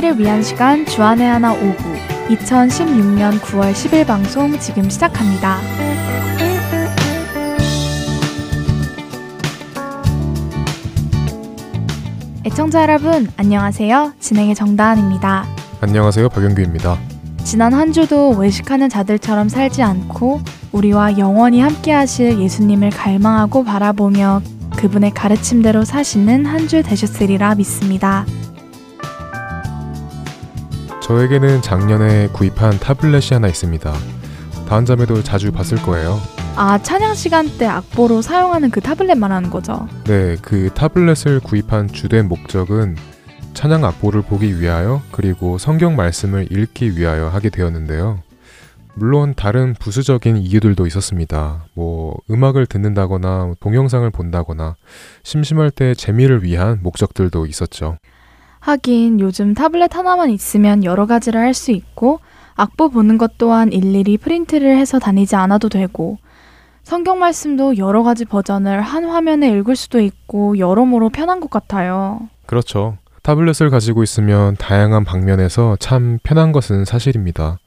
씨를 위한 시간 주안의 하나 오구 2016년 9월 10일 방송 지금 시작합니다. 애청자 여러분 안녕하세요. 진행의 정다은입니다. 안녕하세요. 박영규입니다. 지난 한 주도 외식하는 자들처럼 살지 않고 우리와 영원히 함께 하실 예수님을 갈망하고 바라보며 그분의 가르침대로 사시는 한 주 되셨으리라 믿습니다. 저에게는 작년에 구입한 타블렛이 하나 있습니다. 다은 자매도 자주 봤을 거예요. 아, 찬양 시간 때 악보로 사용하는 그 타블렛 말하는 거죠? 네, 그 타블렛을 구입한 주된 목적은 찬양 악보를 보기 위하여 그리고 성경 말씀을 읽기 위하여 하게 되었는데요. 물론 다른 부수적인 이유들도 있었습니다. 뭐 음악을 듣는다거나 동영상을 본다거나 심심할 때 재미를 위한 목적들도 있었죠. 하긴 요즘 타블렛 하나만 있으면 여러 가지를 할 수 있고 악보 보는 것 또한 일일이 프린트를 해서 다니지 않아도 되고 성경 말씀도 여러 가지 버전을 한 화면에 읽을 수도 있고 여러모로 편한 것 같아요. 그렇죠. 타블렛을 가지고 있으면 다양한 방면에서 참 편한 것은 사실입니다.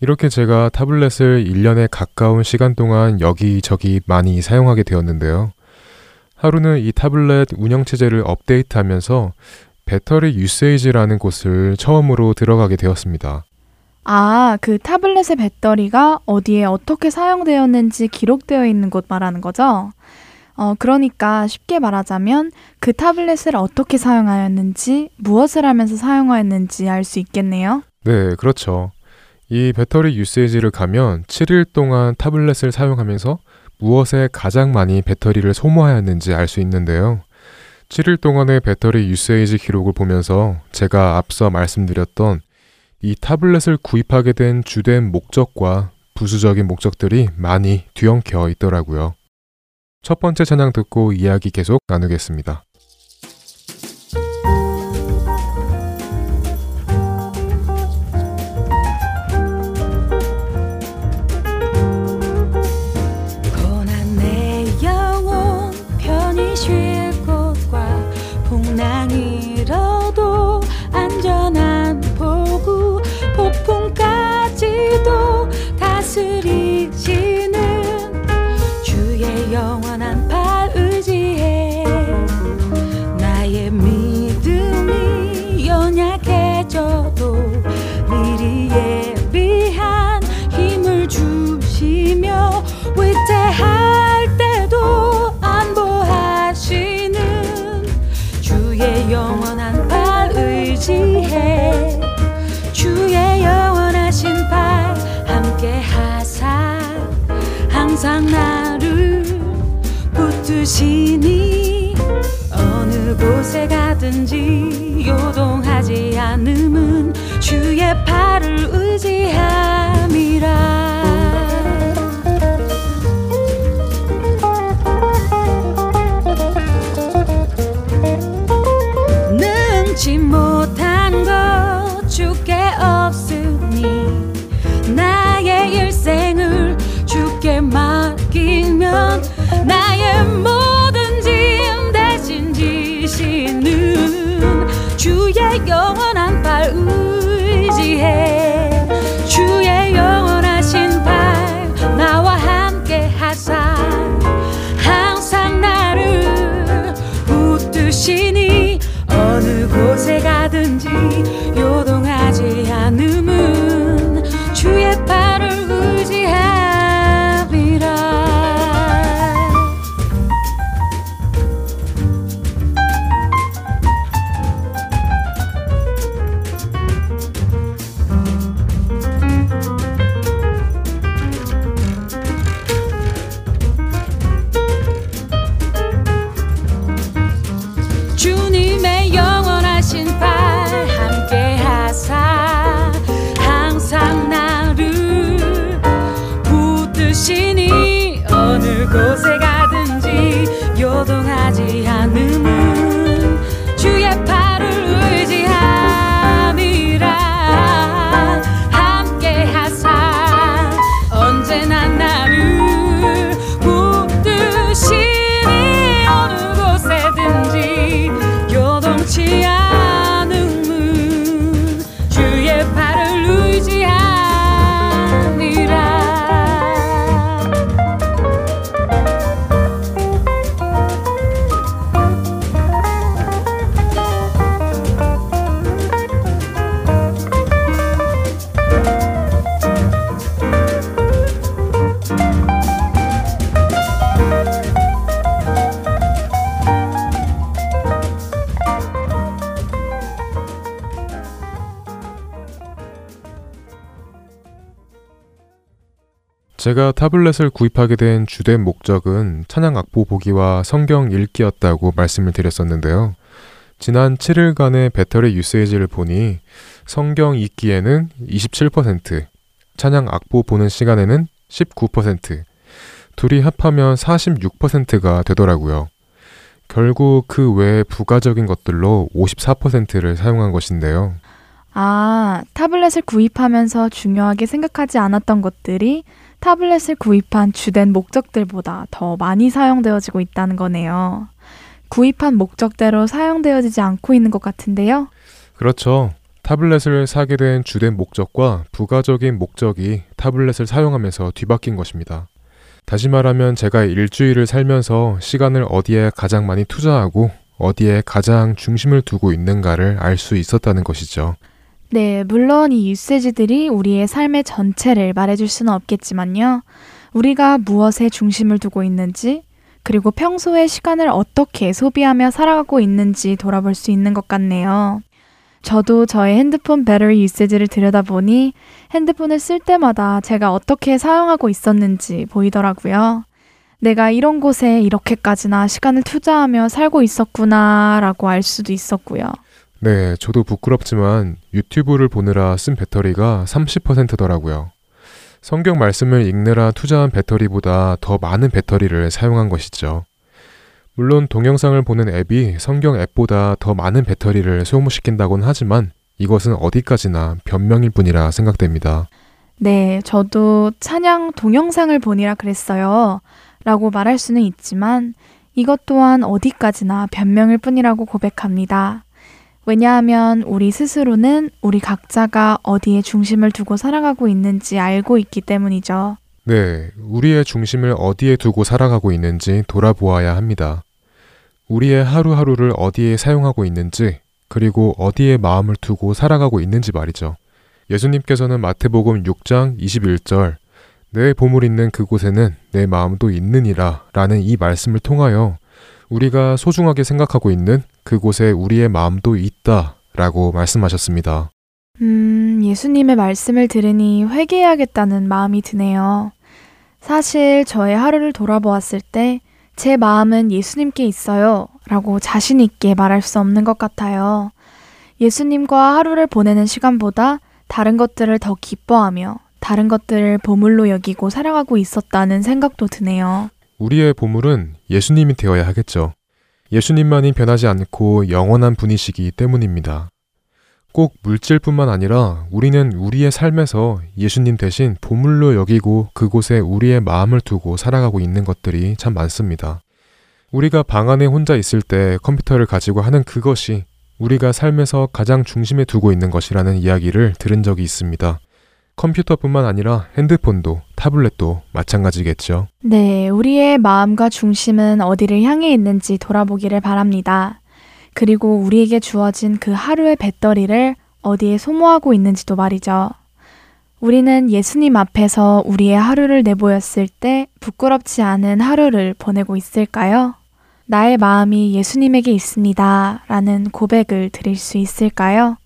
이렇게 제가 타블렛을 1년에 가까운 시간 동안 여기저기 많이 사용하게 되었는데요. 하루는 이 타블렛 운영체제를 업데이트하면서 배터리 유세이지라는 곳을 처음으로 들어가게 되었습니다. 아, 그 타블렛의 배터리가 어디에 어떻게 사용되었는지 기록되어 있는 곳 말하는 거죠? 어, 그러니까 쉽게 말하자면 그 타블렛을 어떻게 사용하였는지, 무엇을 하면서 사용하였는지 알 수 있겠네요. 네, 그렇죠. 이 배터리 유세이지를 가면 7일 동안 타블렛을 사용하면서 무엇에 가장 많이 배터리를 소모하였는지 알 수 있는데요. 7일 동안의 배터리 유세이지 기록을 보면서 제가 앞서 말씀드렸던 이 타블렛을 구입하게 된 주된 목적과 부수적인 목적들이 많이 뒤엉켜 있더라고요. 첫 번째 찬양 듣고 이야기 계속 나누겠습니다. 제가 타블렛을 구입하게 된 주된 목적은 찬양 악보 보기와 성경 읽기였다고 말씀을 드렸었는데요. 지난 7일간의 배터리 유세이지를 보니 성경 읽기에는 27%, 찬양 악보 보는 시간에는 19%, 둘이 합하면 46%가 되더라고요. 결국 그 외에 부가적인 것들로 54%를 사용한 것인데요. 아, 타블렛을 구입하면서 중요하게 생각하지 않았던 것들이 타블렛을 구입한 주된 목적들보다 더 많이 사용되어지고 있다는 거네요. 구입한 목적대로 사용되어지지 않고 있는 것 같은데요. 그렇죠. 타블렛을 사게 된 주된 목적과 부가적인 목적이 타블렛을 사용하면서 뒤바뀐 것입니다. 다시 말하면 제가 일주일을 살면서 시간을 어디에 가장 많이 투자하고 어디에 가장 중심을 두고 있는가를 알 수 있었다는 것이죠. 네, 물론 이 유세지들이 우리의 삶의 전체를 말해줄 수는 없겠지만요. 우리가 무엇에 중심을 두고 있는지, 그리고 평소에 시간을 어떻게 소비하며 살아가고 있는지 돌아볼 수 있는 것 같네요. 저도 저의 핸드폰 배터리 유세지를 들여다보니 핸드폰을 쓸 때마다 제가 어떻게 사용하고 있었는지 보이더라고요. 내가 이런 곳에 이렇게까지나 시간을 투자하며 살고 있었구나 라고 알 수도 있었고요. 네, 저도 부끄럽지만 유튜브를 보느라 쓴 배터리가 30%더라고요. 성경 말씀을 읽느라 투자한 배터리보다 더 많은 배터리를 사용한 것이죠. 물론 동영상을 보는 앱이 성경 앱보다 더 많은 배터리를 소모시킨다곤 하지만 이것은 어디까지나 변명일 뿐이라 생각됩니다. 네, 저도 찬양 동영상을 보니라 그랬어요. 라고 말할 수는 있지만 이것 또한 어디까지나 변명일 뿐이라고 고백합니다. 왜냐하면 우리 스스로는 우리 각자가 어디에 중심을 두고 살아가고 있는지 알고 있기 때문이죠. 네, 우리의 중심을 어디에 두고 살아가고 있는지 돌아보아야 합니다. 우리의 하루하루를 어디에 사용하고 있는지, 그리고 어디에 마음을 두고 살아가고 있는지 말이죠. 예수님께서는 마태복음 6장 21절, 내 보물 있는 그곳에는 내 마음도 있느니라 라는 이 말씀을 통하여 우리가 소중하게 생각하고 있는 그곳에 우리의 마음도 있다 라고 말씀하셨습니다. 음, 예수님의 말씀을 들으니 회개해야겠다는 마음이 드네요. 사실 저의 하루를 돌아보았을 때 제 마음은 예수님께 있어요 라고 자신있게 말할 수 없는 것 같아요. 예수님과 하루를 보내는 시간보다 다른 것들을 더 기뻐하며 다른 것들을 보물로 여기고 살아가고 있었다는 생각도 드네요. 우리의 보물은 예수님이 되어야 하겠죠. 예수님만이 변하지 않고 영원한 분이시기 때문입니다. 꼭 물질뿐만 아니라 우리는 우리의 삶에서 예수님 대신 보물로 여기고 그곳에 우리의 마음을 두고 살아가고 있는 것들이 참 많습니다. 우리가 방 안에 혼자 있을 때 컴퓨터를 가지고 하는 그것이 우리가 삶에서 가장 중심에 두고 있는 것이라는 이야기를 들은 적이 있습니다. 컴퓨터뿐만 아니라 핸드폰도 타블렛도 마찬가지겠죠. 네, 우리의 마음과 중심은 어디를 향해 있는지 돌아보기를 바랍니다. 그리고 우리에게 주어진 그 하루의 배터리를 어디에 소모하고 있는지도 말이죠. 우리는 예수님 앞에서 우리의 하루를 내보였을 때 부끄럽지 않은 하루를 보내고 있을까요? 나의 마음이 예수님에게 있습니다. 라는 고백을 드릴 수 있을까요?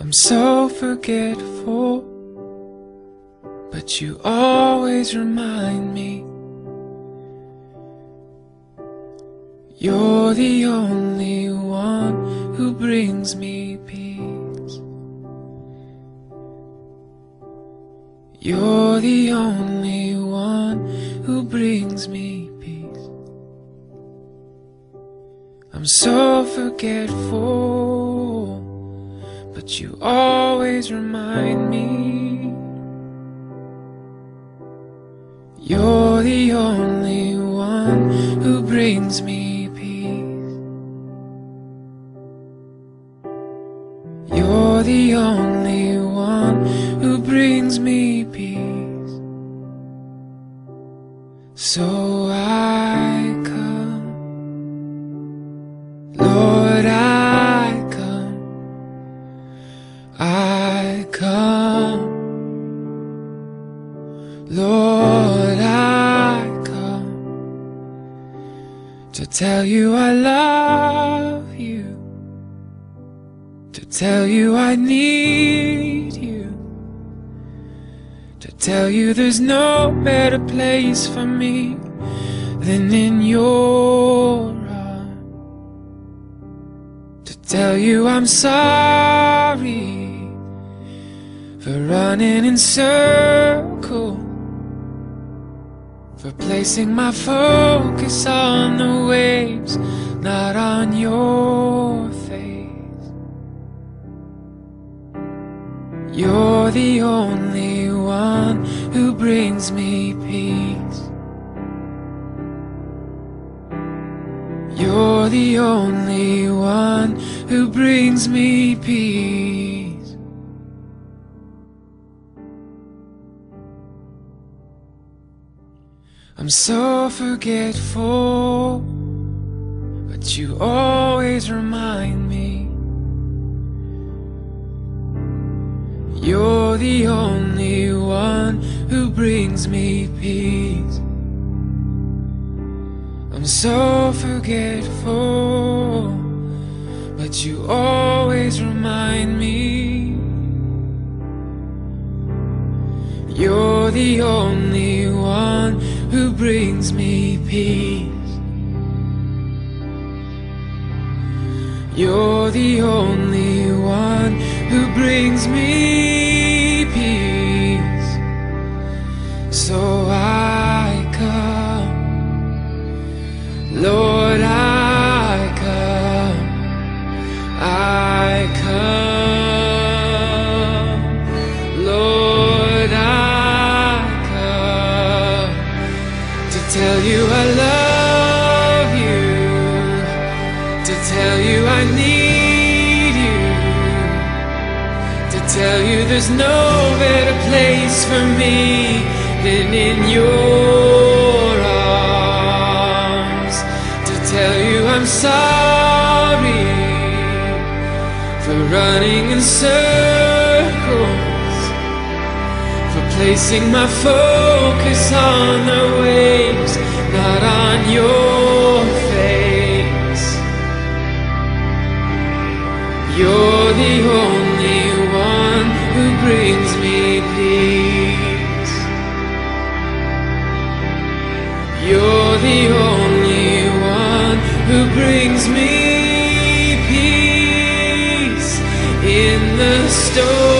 I'm so forgetful, but you always remind me. You're the only one who brings me peace. You're the only one who brings me peace. I'm so forgetful, you always remind me. You're the only one who brings me place for me than in your arms, to tell you I'm sorry for running in circles for placing my focus on the waves, not on your face. You're the only one who brings me peace. You're the only one who brings me peace. I'm so forgetful, but you always remind me. You're the only one who brings me peace. I'm so forgetful, but you always remind me. You're the only one who brings me peace. You're the only one who brings me for me than in your arms, to tell you I'm sorry for running in circles for placing my focus on the waves, not on your the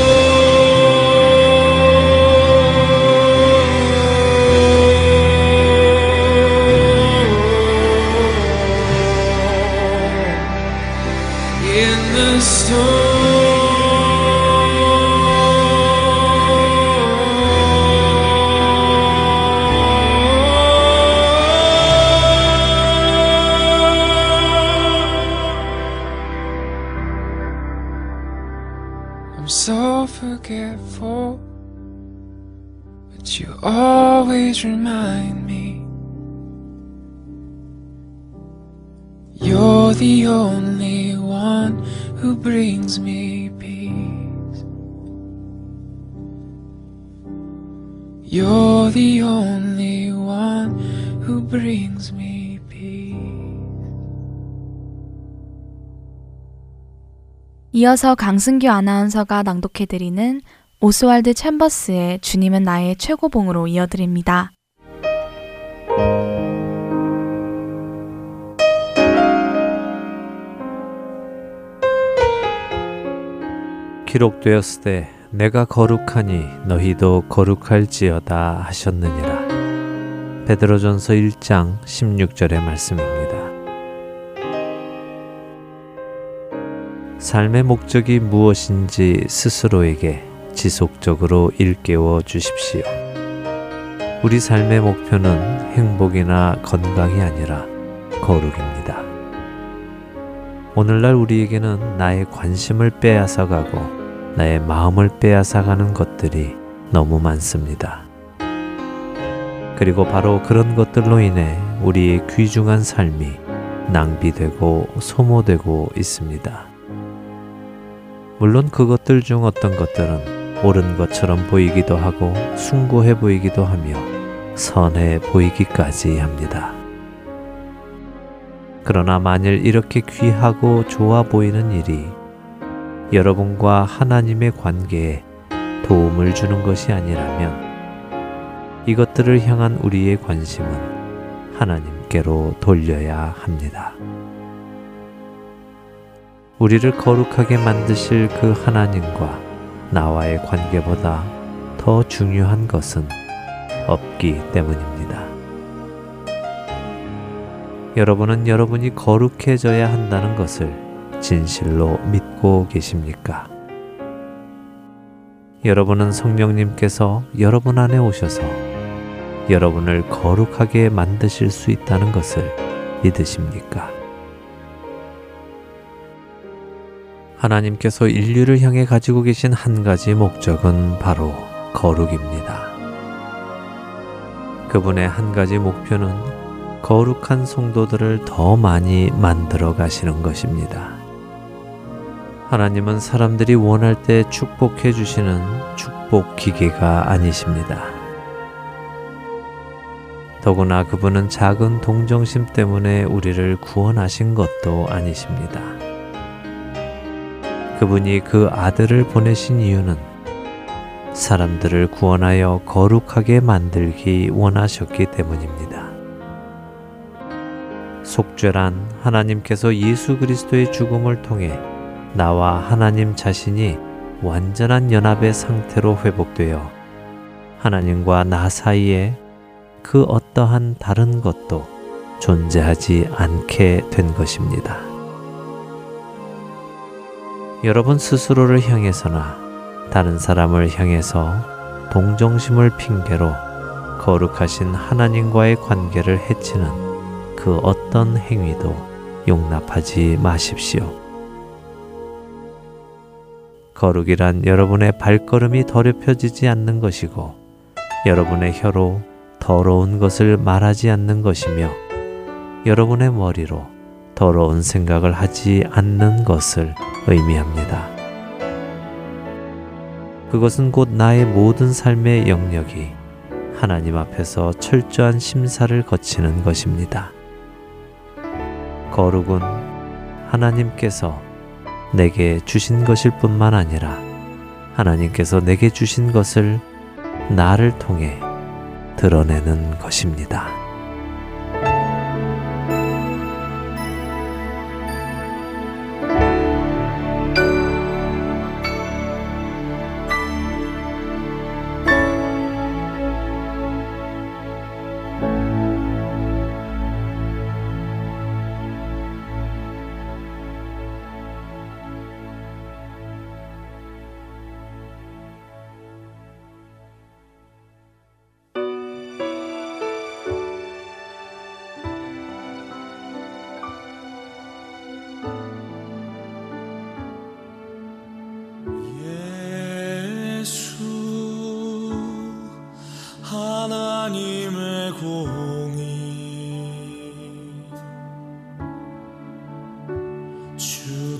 only one who brings me peace. 이어서 강승규 아나운서가 낭독해드리는 오스왈드 챔버스의 주님은 나의 최고봉으로 이어드립니다. 기록되었으되 내가 거룩하니 너희도 거룩할지어다 하셨느니라. 베드로전서 1장 16절의 말씀입니다. 삶의 목적이 무엇인지 스스로에게 지속적으로 일깨워 주십시오. 우리 삶의 목표는 행복이나 건강이 아니라 거룩입니다. 오늘날 우리에게는 나의 관심을 빼앗아가고 나의 마음을 빼앗아가는 것들이 너무 많습니다. 그리고 바로 그런 것들로 인해 우리의 귀중한 삶이 낭비되고 소모되고 있습니다. 물론 그것들 중 어떤 것들은 옳은 것처럼 보이기도 하고 숭고해 보이기도 하며 선해 보이기까지 합니다. 그러나 만일 이렇게 귀하고 좋아 보이는 일이 여러분과 하나님의 관계에 도움을 주는 것이 아니라면 이것들을 향한 우리의 관심은 하나님께로 돌려야 합니다. 우리를 거룩하게 만드실 그 하나님과 나와의 관계보다 더 중요한 것은 없기 때문입니다. 여러분은 여러분이 거룩해져야 한다는 것을 진실로 믿고 계십니까? 여러분은 성령님께서 여러분 안에 오셔서 여러분을 거룩하게 만드실 수 있다는 것을 믿으십니까? 하나님께서 인류를 향해 가지고 계신 한 가지 목적은 바로 거룩입니다. 그분의 한 가지 목표는 거룩한 성도들을 더 많이 만들어 가시는 것입니다. 하나님은 사람들이 원할 때 축복해 주시는 축복 기계가 아니십니다. 더구나 그분은 작은 동정심 때문에 우리를 구원하신 것도 아니십니다. 그분이 그 아들을 보내신 이유는 사람들을 구원하여 거룩하게 만들기 원하셨기 때문입니다. 속죄란 하나님께서 예수 그리스도의 죽음을 통해 나와 하나님 자신이 완전한 연합의 상태로 회복되어 하나님과 나 사이에 그 어떠한 다른 것도 존재하지 않게 된 것입니다. 여러분 스스로를 향해서나 다른 사람을 향해서 동정심을 핑계로 거룩하신 하나님과의 관계를 해치는 그 어떤 행위도 용납하지 마십시오. 거룩이란 여러분의 발걸음이 더럽혀지지 않는 것이고 여러분의 혀로 더러운 것을 말하지 않는 것이며 여러분의 머리로 더러운 생각을 하지 않는 것을 의미합니다. 그것은 곧 나의 모든 삶의 영역이 하나님 앞에서 철저한 심사를 거치는 것입니다. 거룩은 하나님께서 내게 주신 것일 뿐만 아니라 하나님께서 내게 주신 것을 나를 통해 드러내는 것입니다.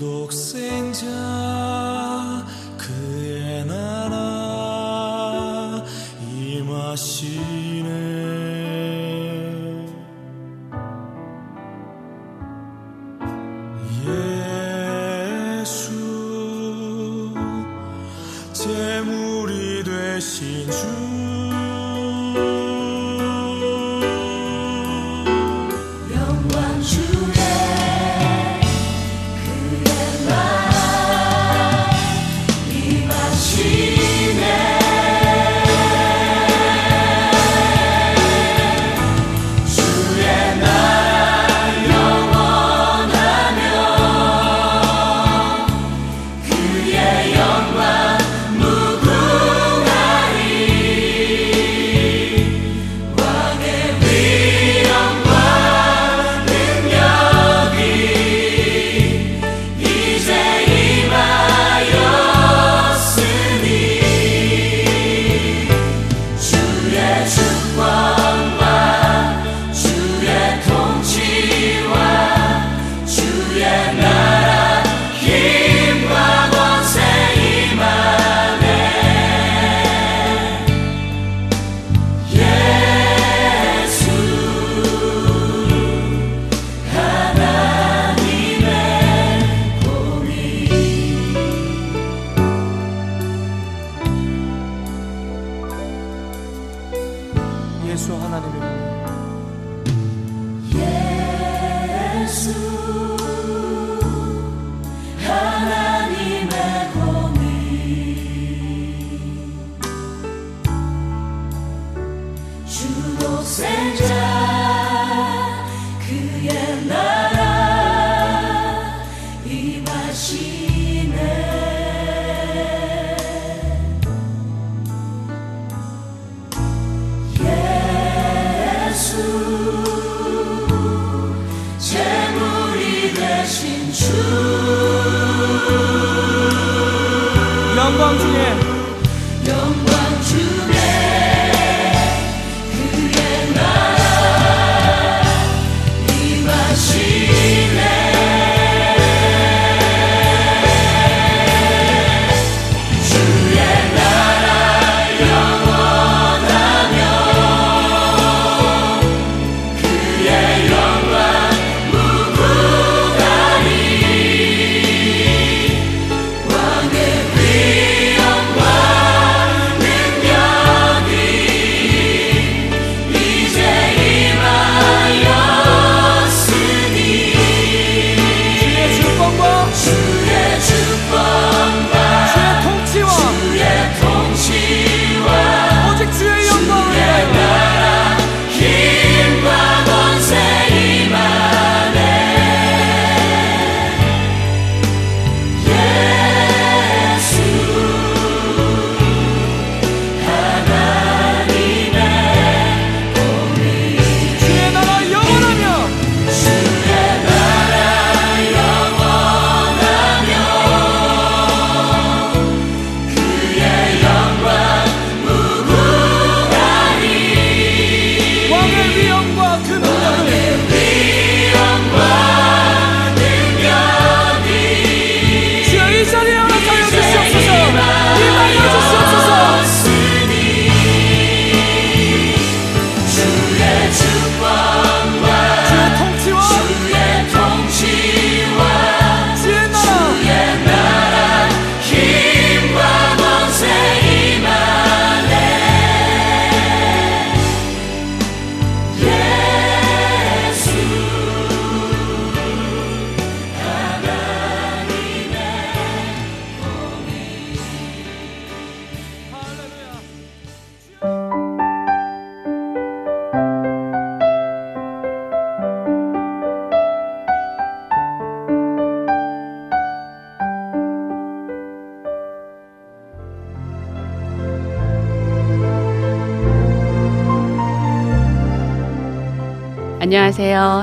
独成长。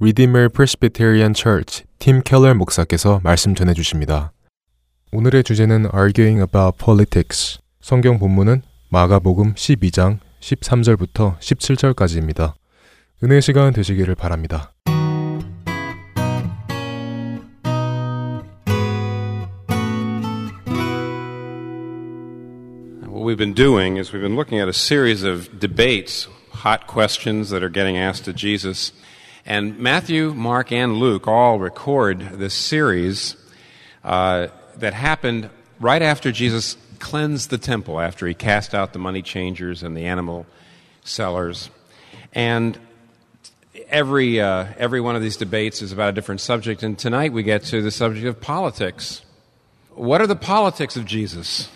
Redeemer Presbyterian Church 팀 켈러 목사께서 말씀 전해 주십니다. 오늘의 주제는 Arguing about Politics. 성경 본문은 마가복음 12장 13절부터 17절까지입니다. 은혜 시간 되시기를 바랍니다. What we've been doing is we've been looking at a series of debates, hot questions that are getting asked to Jesus. And Matthew, Mark, and Luke all record this series uh, that happened right after Jesus cleansed the temple, after he cast out the money changers and the animal sellers. And every, uh, every one of these debates is about a different subject. And tonight we get to the subject of politics. What are the politics of Jesus?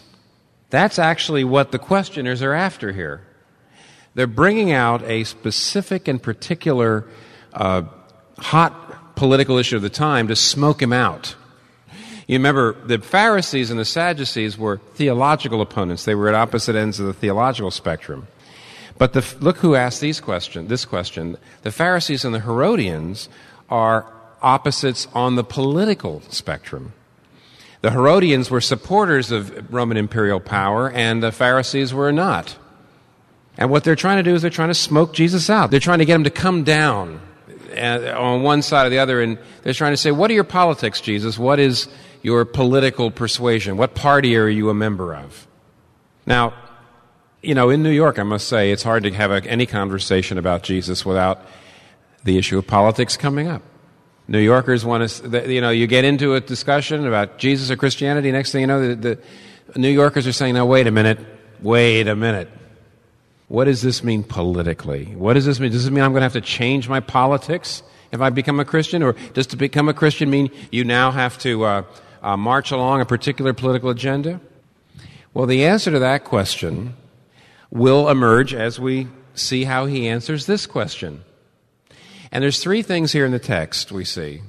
That's actually what the questioners are after here. They're bringing out a specific and particular uh, hot political issue of the time to smoke him out. You remember the Pharisees and the Sadducees were theological opponents. They were at opposite ends of the theological spectrum. But the, look who asked these question, this question. The Pharisees and the Herodians are opposites on the political spectrum. The Herodians were supporters of Roman imperial power, and the Pharisees were not. And what they're trying to do is they're trying to smoke Jesus out. They're trying to get him to come down Uh, on one side or the other, and they're trying to say, What are your politics, Jesus? What is your political persuasion? What party are you a member of? Now, you know, in New York, I must say, it's hard to have a, any conversation about Jesus without the issue of politics coming up. New Yorkers want to, you know, you get into a discussion about Jesus or Christianity, next thing you know, the, the New Yorkers are saying, now, wait a minute, wait a minute. What does this mean politically? What does this mean? Does this mean I'm going to have to change my politics if I become a Christian? Or does to become a Christian mean you now have to uh, uh, march along a particular political agenda? Well, the answer to that question will emerge as we see how he answers this question. And there's three things here in the text we see.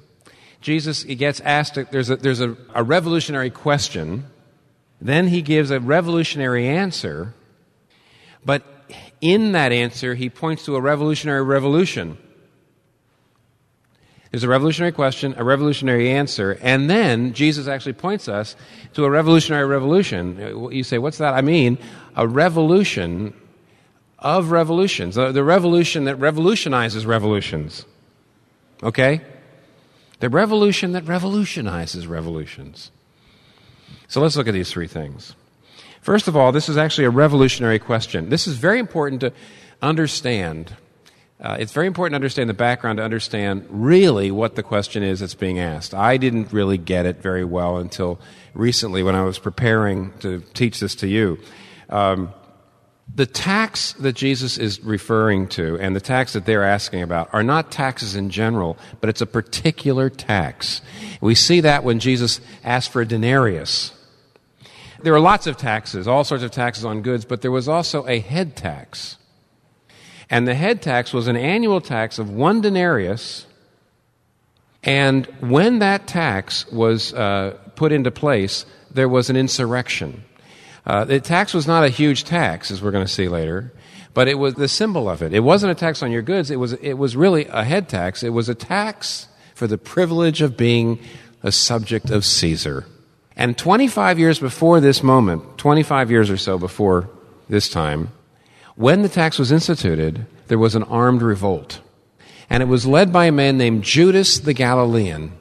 Jesus he gets asked, there's, a, there's a, a revolutionary question, then he gives a revolutionary answer, but in that answer, he points to a revolutionary revolution. There's a revolutionary question, a revolutionary answer, and then Jesus actually points us to a revolutionary revolution. You say, what's that? I mean, a revolution of revolutions, the revolution that revolutionizes revolutions. Okay? The revolution that revolutionizes revolutions. So let's look at these three things. First of all, this is actually a revolutionary question. This is very important to understand. Uh, it's very important to understand the background to understand really what the question is that's being asked. I didn't really get it very well until recently when I was preparing to teach this to you. Um, the tax that Jesus is referring to and the tax that they're asking about are not taxes in general, but it's a particular tax. We see that when Jesus asked for a denarius. There were lots of taxes, all sorts of taxes on goods, but there was also a head tax. And the head tax was an annual tax of one denarius. And when that tax was uh, put into place, there was an insurrection. Uh, the tax was not a huge tax, as we're going to see later, but it was the symbol of it. It wasn't a tax on your goods, it was, it was really a head tax. It was a tax for the privilege of being a subject of Caesar. And 25 years before this moment, 25 years or so before this time, when the tax was instituted, there was an armed revolt. And it was led by a man named Judas the Galilean.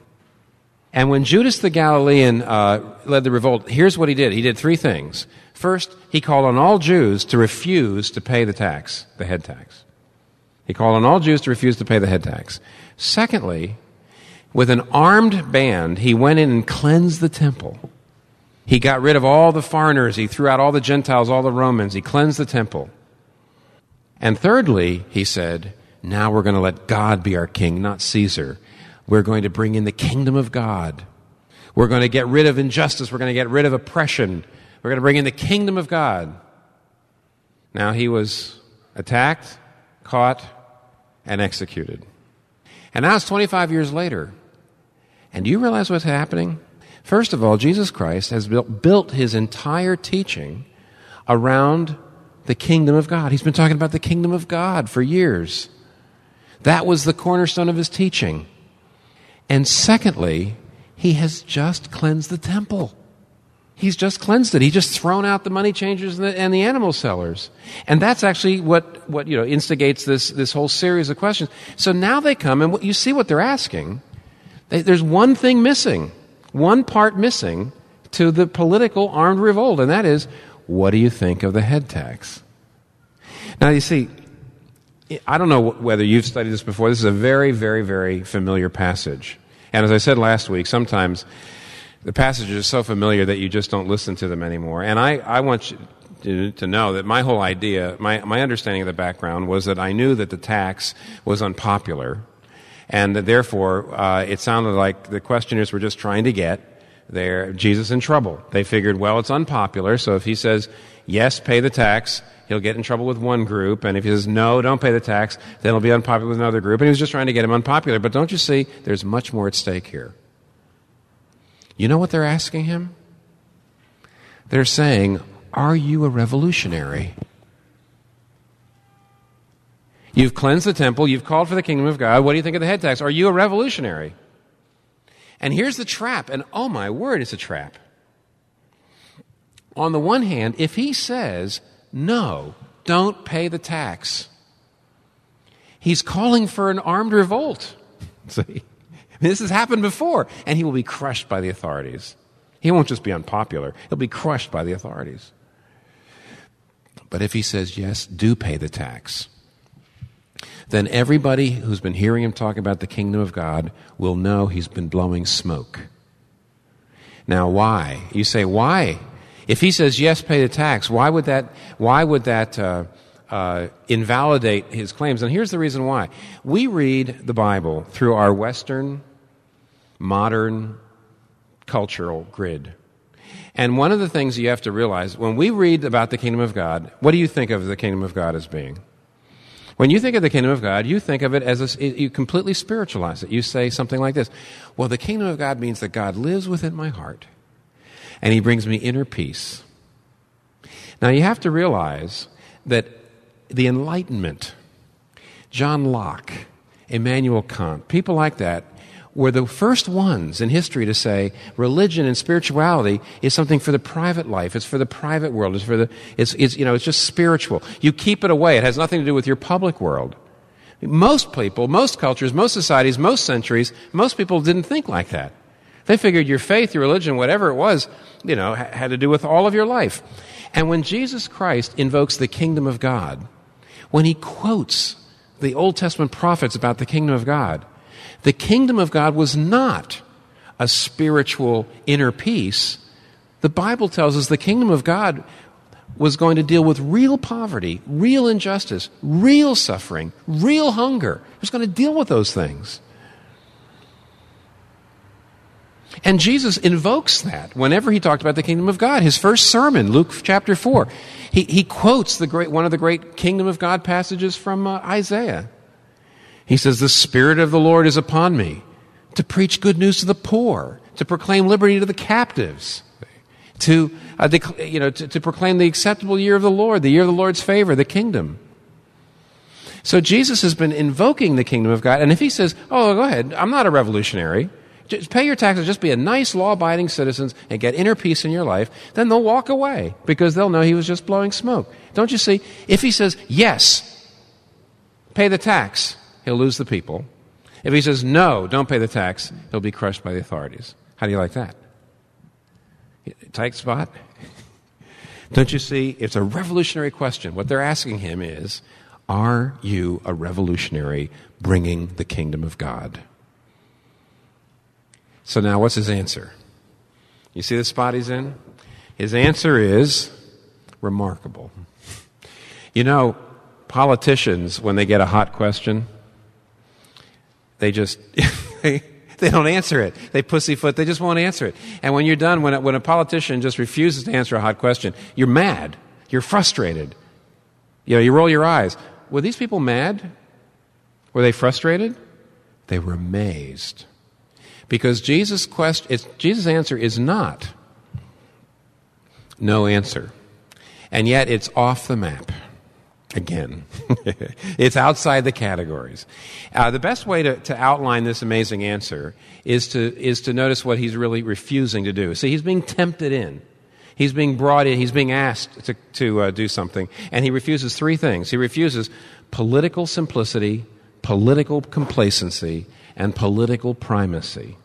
And when Judas the Galilean uh, led the revolt, here's what he did. He did three things. First, he called on all Jews to refuse to pay the tax, the head tax. He called on all Jews to refuse to pay the head tax. Secondly, with an armed band, he went in and cleansed the temple. He got rid of all the foreigners. He threw out all the Gentiles, all the Romans. He cleansed the temple. And thirdly, he said, now we're going to let God be our king, not Caesar. We're going to bring in the kingdom of God. We're going to get rid of injustice. We're going to get rid of oppression. We're going to bring in the kingdom of God. Now he was attacked, caught, and executed. And now it's 25 years later. And do you realize what's happening? First of all, Jesus Christ has built, built his entire teaching around the kingdom of God. He's been talking about the kingdom of God for years. That was the cornerstone of his teaching. And secondly, he has just cleansed the temple. He's just cleansed it. He's just thrown out the money changers and the, and the, animal sellers. And that's actually what, what you know, instigates this, this whole series of questions. So now they come and what, you see what they're asking. There's one thing missing, one part missing to the political armed revolt, and that is, what do you think of the head tax? Now, you see, I don't know whether you've studied this before. This is a very, very, very familiar passage. And as I said last week, sometimes the passages are so familiar that you just don't listen to them anymore. And I, I want you to, to know that my whole idea, my, my understanding of the background was that I knew that the tax was unpopular. And therefore, uh, it sounded like the questioners were just trying to get their Jesus in trouble. They figured, well, it's unpopular, so if he says, yes, pay the tax, he'll get in trouble with one group. And if he says, no, don't pay the tax, then he'll be unpopular with another group. And he was just trying to get him unpopular. But don't you see, there's much more at stake here. You know what they're asking him? They're saying, Are you a revolutionary? You've cleansed the temple, you've called for the kingdom of God. What do you think of the head tax? Are you a revolutionary? And here's the trap, and oh my word, it's a trap. On the one hand, if he says, No, don't pay the tax, he's calling for an armed revolt. See? This has happened before, and he will be crushed by the authorities. He won't just be unpopular, he'll be crushed by the authorities. But if he says, yes, do pay the tax, then everybody who's been hearing him talk about the kingdom of God will know he's been blowing smoke. Now, why? You say, why? If he says, yes, pay the tax, why would that, why would that uh, uh, invalidate his claims? And here's the reason why. We read the Bible through our Western, modern, cultural grid. And one of the things you have to realize when we read about the kingdom of God, what do you think of the kingdom of God as being? When you think of the kingdom of God, you think of it as a, you completely spiritualize it. You say something like this Well, the kingdom of God means that God lives within my heart and he brings me inner peace. Now, you have to realize that the Enlightenment, John Locke, Immanuel Kant, people like that, were the first ones in history to say religion and spirituality is something for the private life. It's for the private world. It's for the, it's, it's, you know, it's just spiritual. You keep it away. It has nothing to do with your public world. Most people, most cultures, most societies, most centuries, most people didn't think like that. They figured your faith, your religion, whatever it was, you know, had to do with all of your life. And when Jesus Christ invokes the kingdom of God, when he quotes the Old Testament prophets about the kingdom of God, the kingdom of God was not a spiritual inner peace. The Bible tells us the kingdom of God was going to deal with real poverty, real injustice, real suffering, real hunger. It was going to deal with those things. And Jesus invokes that whenever he talked about the kingdom of God. His first sermon, Luke chapter 4, he, he quotes the great, one of the great kingdom of God passages from uh, Isaiah. He says, The Spirit of the Lord is upon me to preach good news to the poor, to proclaim liberty to the captives, to, uh, dec- you know, to, to proclaim the acceptable year of the Lord, the year of the Lord's favor, the kingdom. So Jesus has been invoking the kingdom of God. And if he says, Oh, go ahead, I'm not a revolutionary, just pay your taxes, just be a nice law abiding citizen and get inner peace in your life, then they'll walk away because they'll know he was just blowing smoke. Don't you see? If he says, Yes, pay the tax, he'll lose the people. If he says, no, don't pay the tax, he'll be crushed by the authorities. How do you like that? Tight spot? Don't you see? It's a revolutionary question. What they're asking him is, are you a revolutionary bringing the kingdom of God? So now, what's his answer? You see the spot he's in? His answer is remarkable. You know, politicians, when they get a hot question, they just they don't answer it. They pussyfoot. They just won't answer it. And when you're done, when a, when a politician just refuses to answer a hot question, you're mad. You're frustrated. You know, you roll your eyes. Were these people mad? Were they frustrated? They were amazed. Because Jesus' question, Jesus' answer is not no answer. And yet it's off the map. Again, it's outside the categories. Uh, the best way to, to outline this amazing answer is to, is to notice what he's really refusing to do. See, he's being tempted in. He's being brought in. He's being asked to, to uh, do something. And he refuses three things. He refuses political simplicity, political complacency, and political primacy.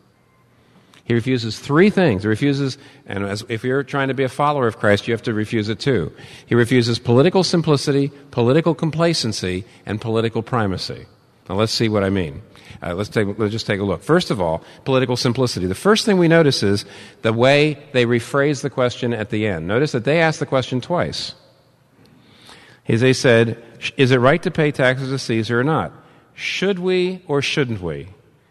He refuses three things. He refuses, and as, if you're trying to be a follower of Christ, you have to refuse it too. He refuses political simplicity, political complacency, and political primacy. Now let's see what I mean. Uh, let's, take, let's just take a look. First of all, political simplicity. The first thing we notice is the way they rephrase the question at the end. Notice that they ask the question twice. As they said, Is it right to pay taxes to Caesar or not? Should we or shouldn't we?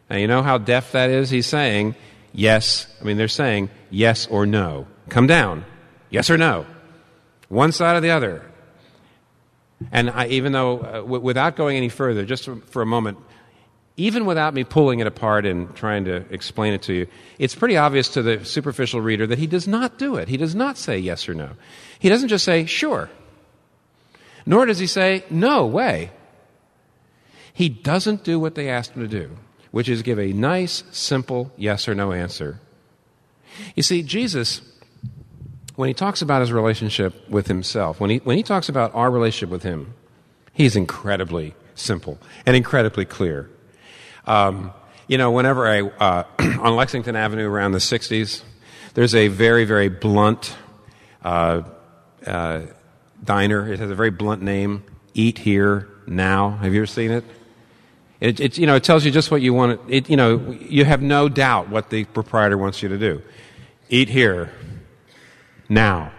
Now, you know how deaf that is? He's saying, yes. I mean, they're saying yes or no. Come down. Yes or no. One side or the other. And I, even though, uh, w- without going any further, just for, for a moment, even without me pulling it apart and trying to explain it to you, it's pretty obvious to the superficial reader that he does not do it. He does not say yes or no. He doesn't just say, sure. Nor does he say, no way. He doesn't do what they asked him to do, which is give a nice, simple yes or no answer. You see, Jesus, when he talks about his relationship with himself, when he, when he talks about our relationship with him, he's incredibly simple and incredibly clear. Um, you know, whenever I, uh, on Lexington Avenue around the 60s, there's a very, very blunt uh, uh, diner. It has a very blunt name, Eat Here Now. Have you ever seen it? It, it, you know, it tells you just what you want. It, you know, you have no doubt what the proprietor wants you to do. Eat here, now.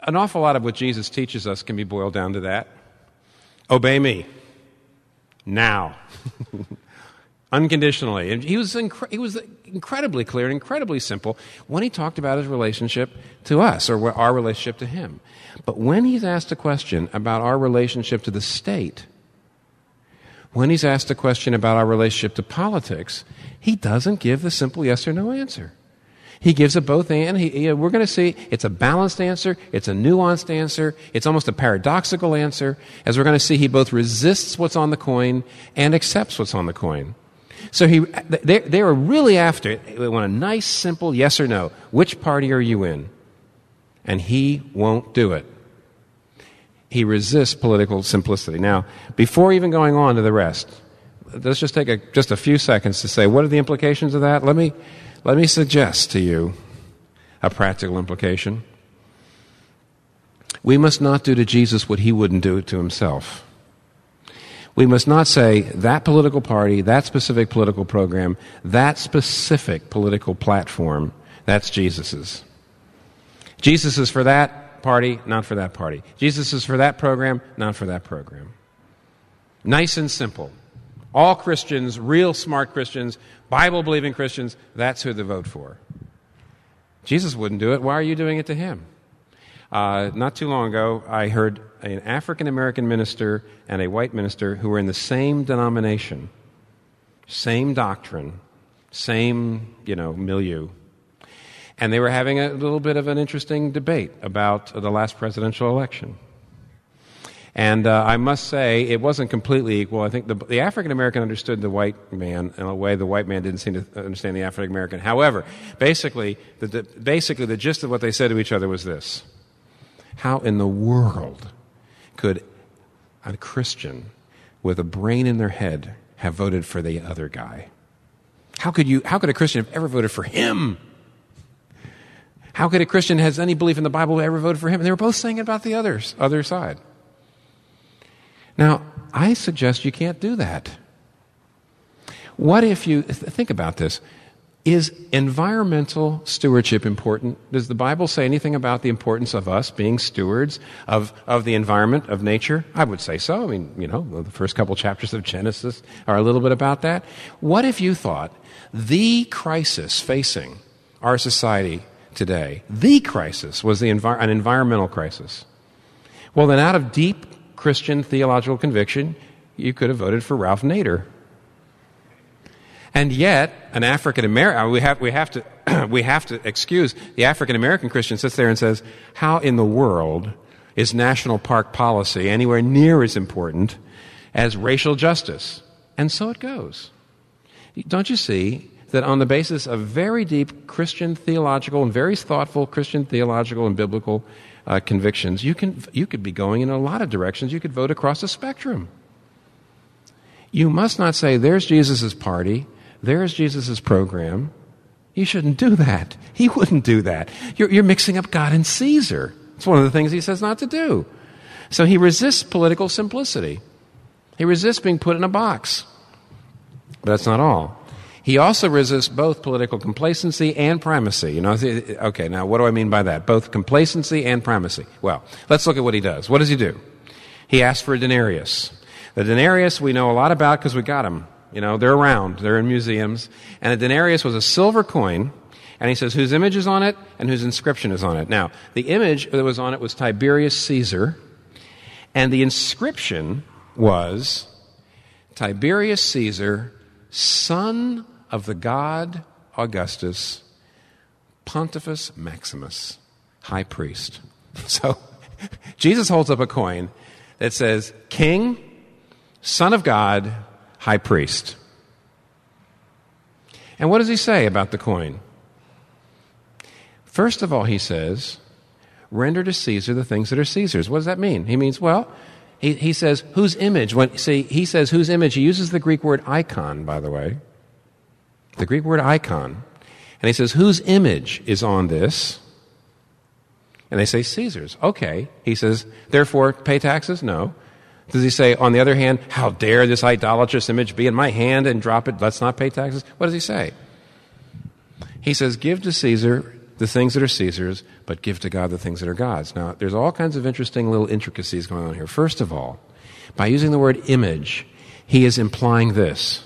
An awful lot of what Jesus teaches us can be boiled down to that. Obey me, now. Unconditionally. And he was, incre- he was incredibly clear and incredibly simple when he talked about his relationship to us or our relationship to him. But when he's asked a question about our relationship to the state, when he's asked a question about our relationship to politics, he doesn't give the simple yes or no answer. He gives a both and. He, he, we're going to see it's a balanced answer, it's a nuanced answer, it's almost a paradoxical answer. As we're going to see, he both resists what's on the coin and accepts what's on the coin. So he, they, they were really after it. They want a nice, simple yes or no. Which party are you in? And he won't do it. He resists political simplicity. Now, before even going on to the rest, let's just take a, just a few seconds to say what are the implications of that. Let me, let me suggest to you a practical implication. We must not do to Jesus what he wouldn't do to himself. We must not say that political party, that specific political program, that specific political platform, that's Jesus's. Jesus is for that party, not for that party. Jesus is for that program, not for that program. Nice and simple. All Christians, real smart Christians, Bible believing Christians, that's who to vote for. Jesus wouldn't do it. Why are you doing it to him? Uh, not too long ago, I heard an African American minister and a white minister who were in the same denomination, same doctrine, same, you know, milieu. And they were having a little bit of an interesting debate about the last presidential election. And uh, I must say, it wasn't completely equal. I think the, the African American understood the white man in a way the white man didn't seem to understand the African American. However, basically the, the, basically, the gist of what they said to each other was this How in the world could a Christian with a brain in their head have voted for the other guy? How could, you, how could a Christian have ever voted for him? How could a Christian has any belief in the Bible ever voted for him? And they were both saying about the others, other side. Now, I suggest you can't do that. What if you think about this? Is environmental stewardship important? Does the Bible say anything about the importance of us being stewards of, of the environment, of nature? I would say so. I mean, you know, the first couple chapters of Genesis are a little bit about that. What if you thought the crisis facing our society today, the crisis was the envi- an environmental crisis? Well, then, out of deep Christian theological conviction, you could have voted for Ralph Nader. And yet, an African American, uh, we have, we, have to, we have to excuse the African American Christian sits there and says, How in the world is national park policy anywhere near as important as racial justice? And so it goes. Don't you see that on the basis of very deep Christian theological and very thoughtful Christian theological and biblical uh, convictions, you, can, you could be going in a lot of directions. You could vote across the spectrum. You must not say, there's Jesus' party, there's Jesus' program. You shouldn't do that. He wouldn't do that. You're, you're mixing up God and Caesar. It's one of the things he says not to do. So he resists political simplicity. He resists being put in a box. But that's not all. He also resists both political complacency and primacy. You know, okay, now what do I mean by that? Both complacency and primacy. Well, let's look at what he does. What does he do? He asks for a denarius. The denarius we know a lot about because we got them. You know, they're around, they're in museums. And a denarius was a silver coin, And he says, whose image is on it and whose inscription is on it. Now, the image that was on it was Tiberius Caesar, and the inscription was Tiberius Caesar, son of the god Augustus, Pontifex Maximus, high priest. So Jesus holds up a coin that says, King, Son of God, High Priest. And what does he say about the coin? First of all, he says, render to Caesar the things that are Caesar's. What does that mean? He means, well, he, he says, whose image? When, see, he says, whose image? He uses the Greek word icon, by the way. The Greek word icon. And he says, whose image is on this? And they say, Caesar's. Okay. He says, therefore, pay taxes? No. Does he say, on the other hand, how dare this idolatrous image be in my hand and drop it? Let's not pay taxes? What does he say? He says, give to Caesar the things that are Caesar's, but give to God the things that are God's. Now, there's all kinds of interesting little intricacies going on here. First of all, by using the word image, he is implying this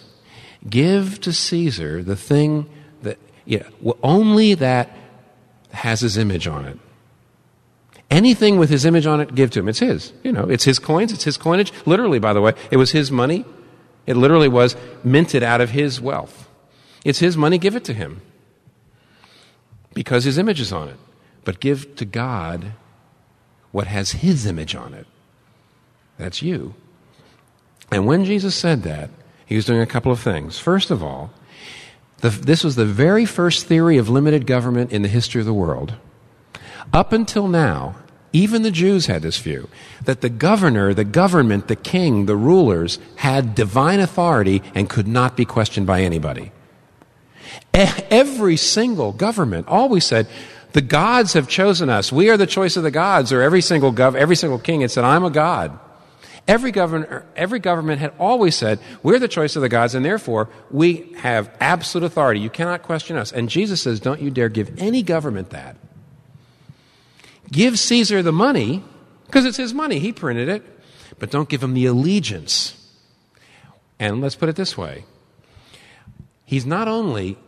give to Caesar the thing that, yeah, only that has his image on it. Anything with his image on it, give to him. It's his. You know, it's his coins, it's his coinage. Literally, by the way, it was his money. It literally was minted out of his wealth. It's his money, give it to him. Because his image is on it. But give to God what has his image on it. That's you. And when Jesus said that, he was doing a couple of things. First of all, the, this was the very first theory of limited government in the history of the world. Up until now, even the Jews had this view that the governor, the government, the king, the rulers had divine authority and could not be questioned by anybody. Every single government always said, the gods have chosen us. We are the choice of the gods. Or every single gov- every single king had said, I'm a god. Every governor, every government had always said, we're the choice of the gods, and therefore we have absolute authority. You cannot question us. And Jesus says, don't you dare give any government that. Give Caesar the money, because it's his money. He printed it. But don't give him the allegiance. And let's put it this way He's not only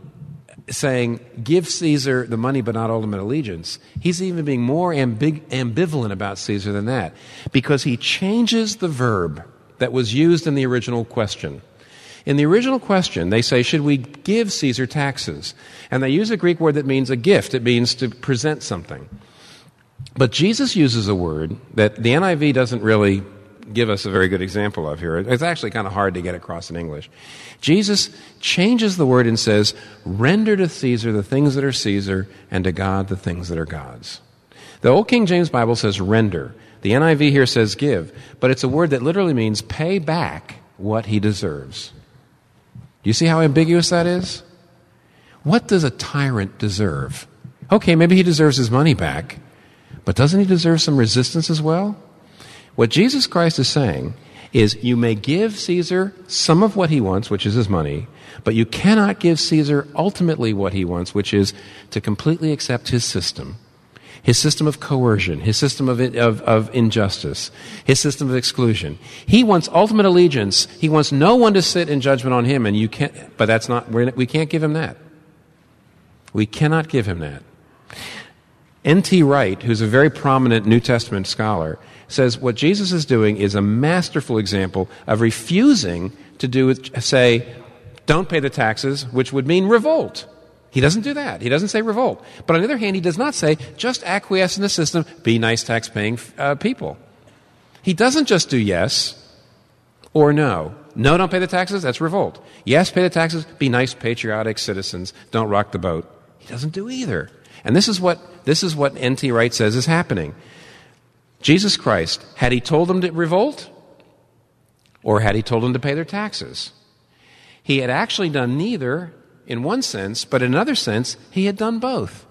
saying, give Caesar the money but not ultimate allegiance, he's even being more ambivalent about Caesar than that because he changes the verb that was used in the original question. In the original question, they say, Should we give Caesar taxes? And they use a Greek word that means a gift, it means to present something. But Jesus uses a word that the NIV doesn't really give us a very good example of here. It's actually kind of hard to get across in English. Jesus changes the word and says, Render to Caesar the things that are Caesar, and to God the things that are God's. The Old King James Bible says render. The NIV here says give, but it's a word that literally means pay back what he deserves. Do you see how ambiguous that is? What does a tyrant deserve? Okay, maybe he deserves his money back, but doesn't he deserve some resistance as well? What Jesus Christ is saying is you may give Caesar some of what he wants, which is his money, but you cannot give Caesar ultimately what he wants, which is to completely accept his system. His system of coercion, his system of, of, of injustice, his system of exclusion. He wants ultimate allegiance. He wants no one to sit in judgment on him, and you can't, but that's not, we can't give him that. We cannot give him that. N.T. Wright, who's a very prominent New Testament scholar, says what Jesus is doing is a masterful example of refusing to do say, don't pay the taxes, which would mean revolt. He doesn't do that. He doesn't say revolt. But on the other hand, he does not say just acquiesce in the system, be nice tax paying uh, people. He doesn't just do yes or no. No, don't pay the taxes, that's revolt. Yes, pay the taxes, be nice, patriotic citizens, don't rock the boat. He doesn't do either. And this is what, this is what N.T. Wright says is happening. Jesus Christ, had he told them to revolt? Or had he told them to pay their taxes? He had actually done neither in one sense, but in another sense, he had done both.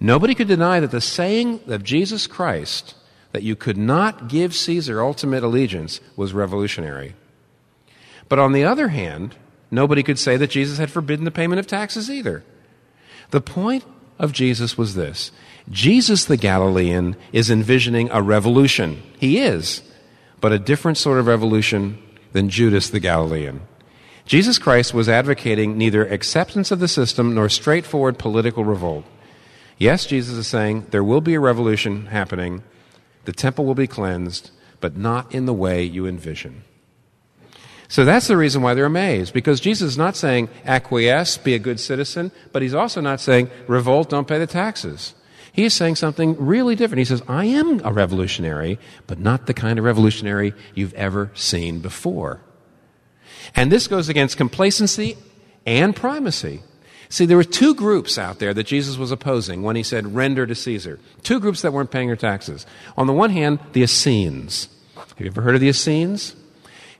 Nobody could deny that the saying of Jesus Christ that you could not give Caesar ultimate allegiance was revolutionary. But on the other hand, nobody could say that Jesus had forbidden the payment of taxes either. The point of Jesus was this Jesus the Galilean is envisioning a revolution. He is, but a different sort of revolution than Judas the Galilean. Jesus Christ was advocating neither acceptance of the system nor straightforward political revolt. Yes, Jesus is saying there will be a revolution happening, the temple will be cleansed, but not in the way you envision. So that's the reason why they're amazed, because Jesus is not saying acquiesce, be a good citizen, but he's also not saying revolt, don't pay the taxes. He is saying something really different. He says, I am a revolutionary, but not the kind of revolutionary you've ever seen before. And this goes against complacency and primacy. See, there were two groups out there that Jesus was opposing when he said, render to Caesar. Two groups that weren't paying their taxes. On the one hand, the Essenes. Have you ever heard of the Essenes?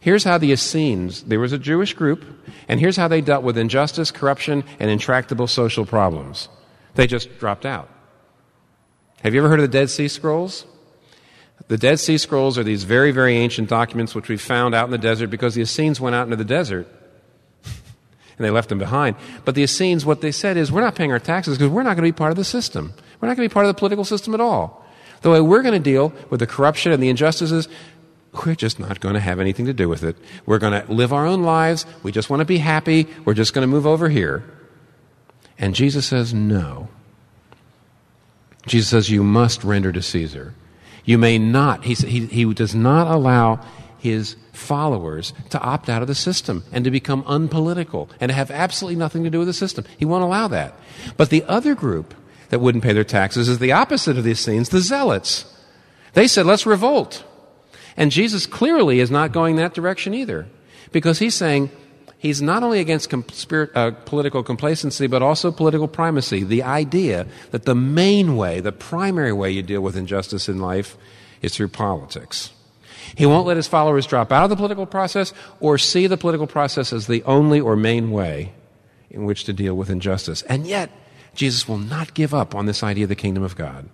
Here's how the Essenes, there was a Jewish group, and here's how they dealt with injustice, corruption, and intractable social problems. They just dropped out. Have you ever heard of the Dead Sea Scrolls? The Dead Sea Scrolls are these very, very ancient documents which we found out in the desert because the Essenes went out into the desert and they left them behind. But the Essenes, what they said is, we're not paying our taxes because we're not going to be part of the system. We're not going to be part of the political system at all. The way we're going to deal with the corruption and the injustices, we're just not going to have anything to do with it. We're going to live our own lives. We just want to be happy. We're just going to move over here. And Jesus says, no. Jesus says, you must render to Caesar. You may not, he, he, he does not allow his followers to opt out of the system and to become unpolitical and to have absolutely nothing to do with the system. He won't allow that. But the other group that wouldn't pay their taxes is the opposite of the Essenes, the zealots. They said, let's revolt. And Jesus clearly is not going that direction either because he's saying, he's not only against spirit, uh, political complacency, but also political primacy. The idea that the main way, the primary way you deal with injustice in life is through politics. He won't let his followers drop out of the political process or see the political process as the only or main way in which to deal with injustice. And yet, Jesus will not give up on this idea of the kingdom of God.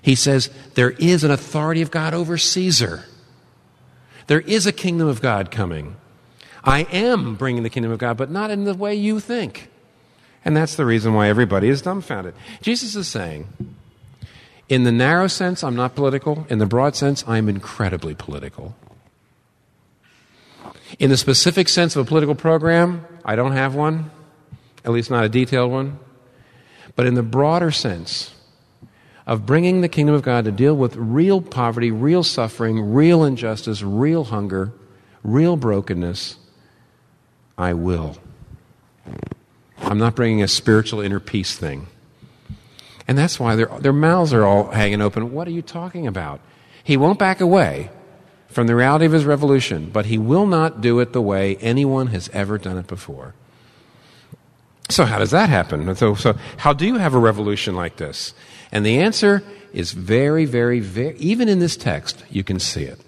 He says there is an authority of God over Caesar. There is a kingdom of God coming. I am bringing the kingdom of God, but not in the way you think. And that's the reason why everybody is dumbfounded. Jesus is saying, in the narrow sense, I'm not political. In the broad sense, I'm incredibly political. In the specific sense of a political program, I don't have one, at least not a detailed one. But in the broader sense of bringing the kingdom of God to deal with real poverty, real suffering, real injustice, real hunger, real brokenness, I will. I'm not bringing a spiritual inner peace thing. And that's why their, their mouths are all hanging open. What are you talking about? He won't back away from the reality of his revolution, but he will not do it the way anyone has ever done it before. So, how does that happen? So, so how do you have a revolution like this? And the answer is very, very, very, even in this text, you can see it.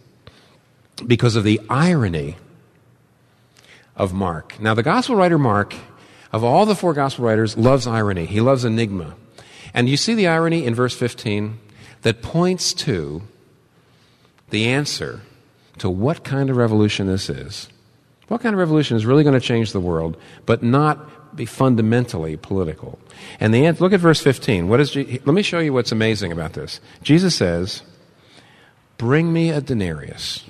Because of the irony of Mark. Now, the gospel writer Mark, of all the four gospel writers, loves irony. He loves enigma. And you see the irony in verse 15 that points to the answer to what kind of revolution this is. What kind of revolution is really going to change the world, but not be fundamentally political? And the answer, look at verse 15. What is, let me show you what's amazing about this. Jesus says, Bring me a denarius.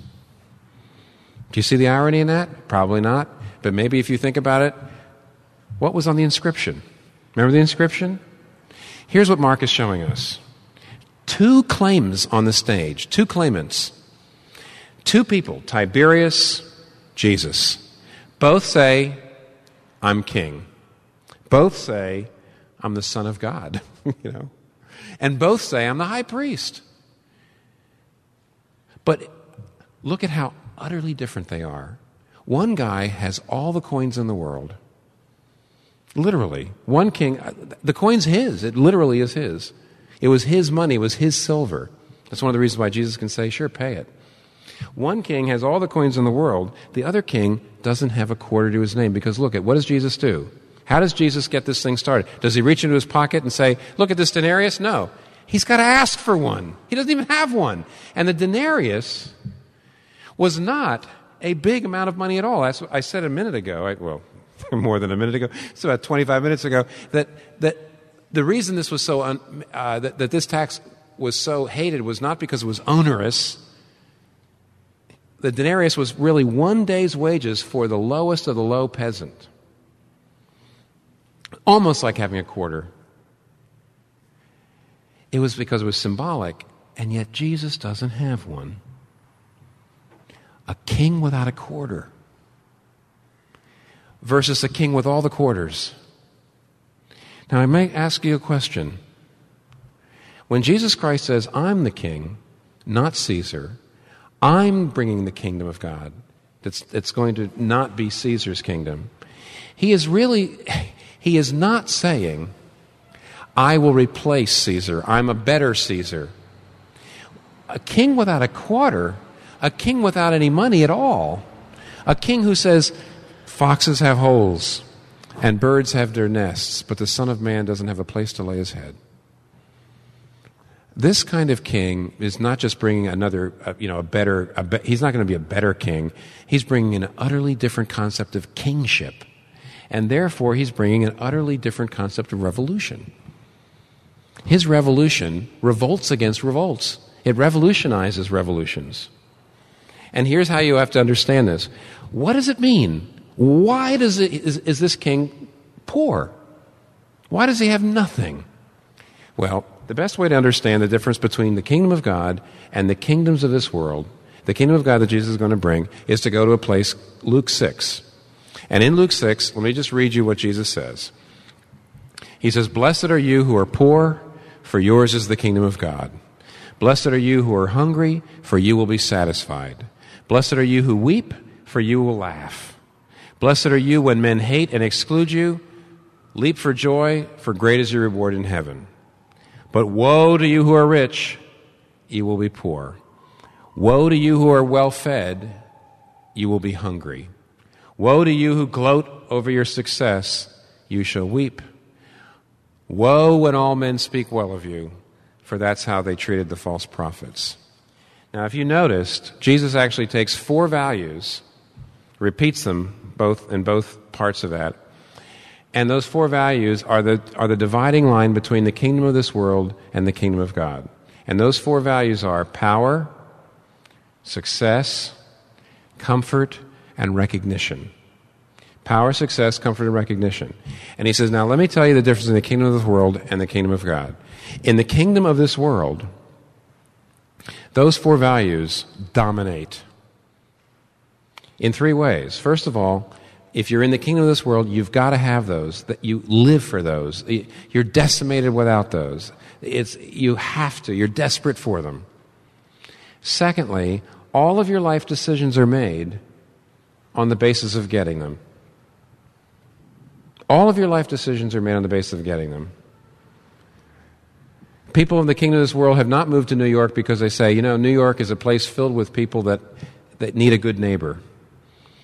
Do you see the irony in that? Probably not. But maybe if you think about it, what was on the inscription? Remember the inscription? Here's what Mark is showing us two claims on the stage, two claimants, two people, Tiberius, Jesus. Both say, I'm king. Both say, I'm the Son of God, you know. And both say, I'm the high priest. But look at how utterly different they are. One guy has all the coins in the world. Literally. One king, uh, the coin's his. It literally is his. It was his money, it was his silver. That's one of the reasons why Jesus can say, sure, pay it. One king has all the coins in the world. The other king doesn't have a quarter to his name because look at what does Jesus do? How does Jesus get this thing started? Does he reach into his pocket and say, look at this denarius? No. He's got to ask for one. He doesn't even have one. And the denarius was not a big amount of money at all. As I said a minute ago, I, well, more than a minute ago, it's about 25 minutes ago, that, that the reason this was so, un, uh, that, that this tax was so hated was not because it was onerous. the denarius was really one day's wages for the lowest of the low peasant. Almost like having a quarter. It was because it was symbolic, and yet Jesus doesn't have one. A king without a quarter versus a king with all the quarters. Now, I may ask you a question. When Jesus Christ says, I'm the king, not Caesar, I'm bringing the kingdom of God, that's, it's going to not be Caesar's kingdom, he is really, he is not saying, I will replace Caesar, I'm a better Caesar. A king without a quarter, a king without any money at all, a king who says, Foxes have holes and birds have their nests, but the Son of Man doesn't have a place to lay his head. This kind of king is not just bringing another, uh, you know, a better, a be- he's not going to be a better king. He's bringing an utterly different concept of kingship. And therefore, he's bringing an utterly different concept of revolution. His revolution revolts against revolts, it revolutionizes revolutions. And here's how you have to understand this. What does it mean why does it, is, is this king poor? Why does he have nothing? Well, the best way to understand the difference between the kingdom of God and the kingdoms of this world, the kingdom of God that Jesus is going to bring, is to go to a place, Luke 6. And in Luke 6, let me just read you what Jesus says. He says, Blessed are you who are poor, for yours is the kingdom of God. Blessed are you who are hungry, for you will be satisfied. Blessed are you who weep, for you will laugh. Blessed are you when men hate and exclude you. Leap for joy, for great is your reward in heaven. But woe to you who are rich, you will be poor. Woe to you who are well fed, you will be hungry. Woe to you who gloat over your success, you shall weep. Woe when all men speak well of you, for that's how they treated the false prophets. Now, if you noticed, Jesus actually takes four values, repeats them both in both parts of that. And those four values are the, are the dividing line between the kingdom of this world and the kingdom of God. And those four values are power, success, comfort, and recognition. Power, success, comfort, and recognition. And he says, Now let me tell you the difference in the kingdom of this world and the kingdom of God. In the kingdom of this world, those four values dominate in three ways. First of all, if you're in the kingdom of this world, you've got to have those, that you live for those. You're decimated without those. It's, you have to, you're desperate for them. Secondly, all of your life decisions are made on the basis of getting them. All of your life decisions are made on the basis of getting them. People in the kingdom of this world have not moved to New York because they say, you know, New York is a place filled with people that, that need a good neighbor.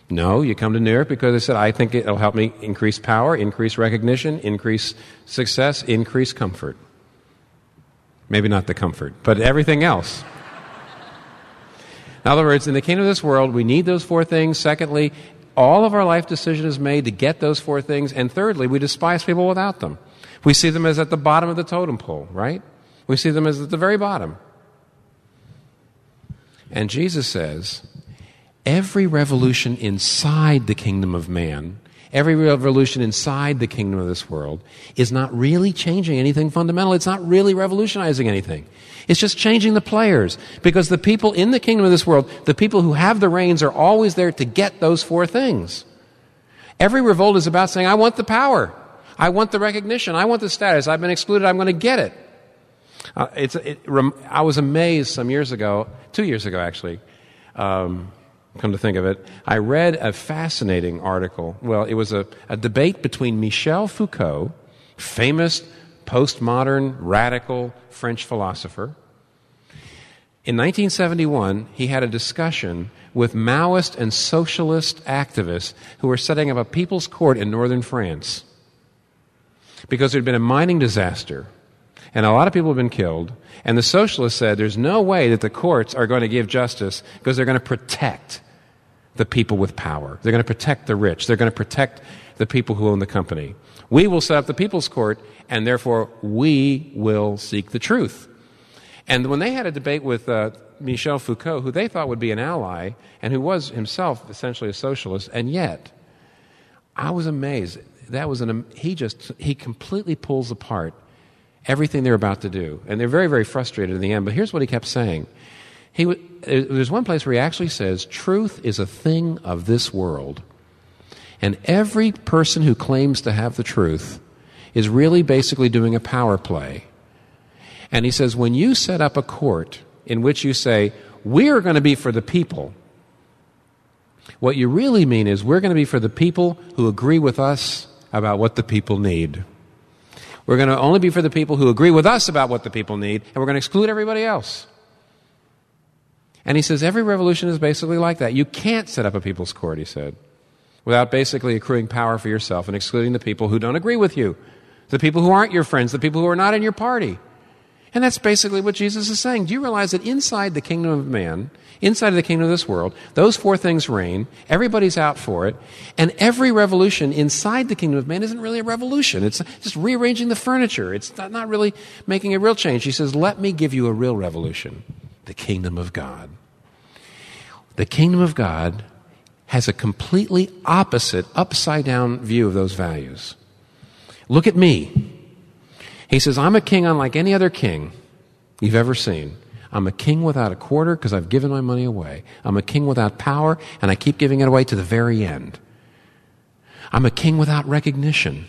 No, you come to New York because they said, I think it'll help me increase power, increase recognition, increase success, increase comfort. Maybe not the comfort, but everything else. In other words, in the kingdom of this world, we need those four things. Secondly, all of our life decision is made to get those four things. And thirdly, we despise people without them. We see them as at the bottom of the totem pole, right? We see them as at the very bottom. And Jesus says, every revolution inside the kingdom of man, every revolution inside the kingdom of this world, is not really changing anything fundamental. It's not really revolutionizing anything. It's just changing the players. Because the people in the kingdom of this world, the people who have the reins, are always there to get those four things. Every revolt is about saying, I want the power. I want the recognition. I want the status. I've been excluded. I'm going to get it. Uh, it's, it, I was amazed some years ago, two years ago actually, um, come to think of it, I read a fascinating article. Well, it was a, a debate between Michel Foucault, famous postmodern radical French philosopher. In 1971, he had a discussion with Maoist and socialist activists who were setting up a people's court in northern France because there had been a mining disaster and a lot of people have been killed. And the socialists said there's no way that the courts are going to give justice because they're going to protect the people with power. They're going to protect the rich. They're going to protect the people who own the company. We will set up the people's court, and therefore we will seek the truth. And when they had a debate with uh, Michel Foucault, who they thought would be an ally and who was himself essentially a socialist, and yet I was amazed. That was an he just he completely pulls apart everything they're about to do, and they're very very frustrated in the end. But here's what he kept saying. He there's one place where he actually says, "Truth is a thing of this world," and every person who claims to have the truth is really basically doing a power play. And he says, when you set up a court in which you say, we're going to be for the people, what you really mean is we're going to be for the people who agree with us about what the people need. We're going to only be for the people who agree with us about what the people need, and we're going to exclude everybody else. And he says every revolution is basically like that. You can't set up a people's court, he said, without basically accruing power for yourself and excluding the people who don't agree with you, the people who aren't your friends, the people who are not in your party. And that's basically what Jesus is saying. Do you realize that inside the kingdom of man, inside of the kingdom of this world, those four things reign, everybody's out for it, and every revolution inside the kingdom of man isn't really a revolution. It's just rearranging the furniture. It's not, really making a real change. He says, Let me give you a real revolution the kingdom of God. The kingdom of God has a completely opposite, upside down view of those values. Look at me. He says, I'm a king unlike any other king you've ever seen. I'm a king without a quarter because I've given my money away. I'm a king without power and I keep giving it away to the very end. I'm a king without recognition.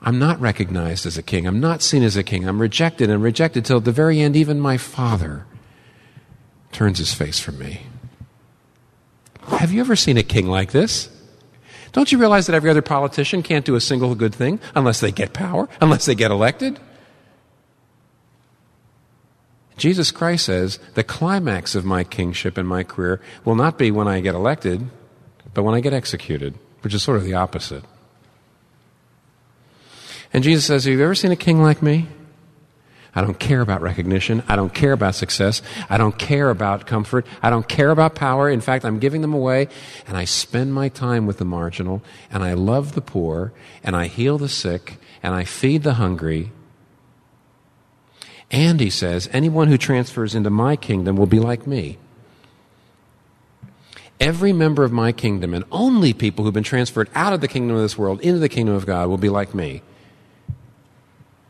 I'm not recognized as a king. I'm not seen as a king. I'm rejected and rejected till at the very end, even my father turns his face from me. Have you ever seen a king like this? Don't you realize that every other politician can't do a single good thing unless they get power, unless they get elected? Jesus Christ says the climax of my kingship and my career will not be when I get elected, but when I get executed, which is sort of the opposite. And Jesus says, Have you ever seen a king like me? I don't care about recognition. I don't care about success. I don't care about comfort. I don't care about power. In fact, I'm giving them away and I spend my time with the marginal and I love the poor and I heal the sick and I feed the hungry. And he says, anyone who transfers into my kingdom will be like me. Every member of my kingdom and only people who've been transferred out of the kingdom of this world into the kingdom of God will be like me.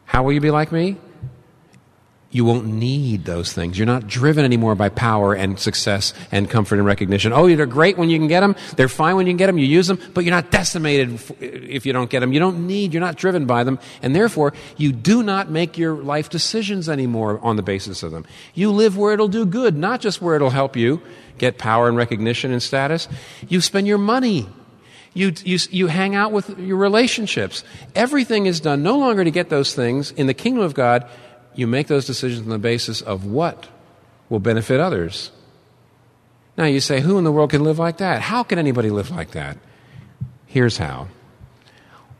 How will you be like me? You won't need those things. You're not driven anymore by power and success and comfort and recognition. Oh, they're great when you can get them. They're fine when you can get them. You use them, but you're not decimated if you don't get them. You don't need, you're not driven by them. And therefore, you do not make your life decisions anymore on the basis of them. You live where it'll do good, not just where it'll help you get power and recognition and status. You spend your money you, you, you hang out with your relationships. Everything is done no longer to get those things. In the kingdom of God, you make those decisions on the basis of what will benefit others. Now you say, who in the world can live like that? How can anybody live like that? Here's how.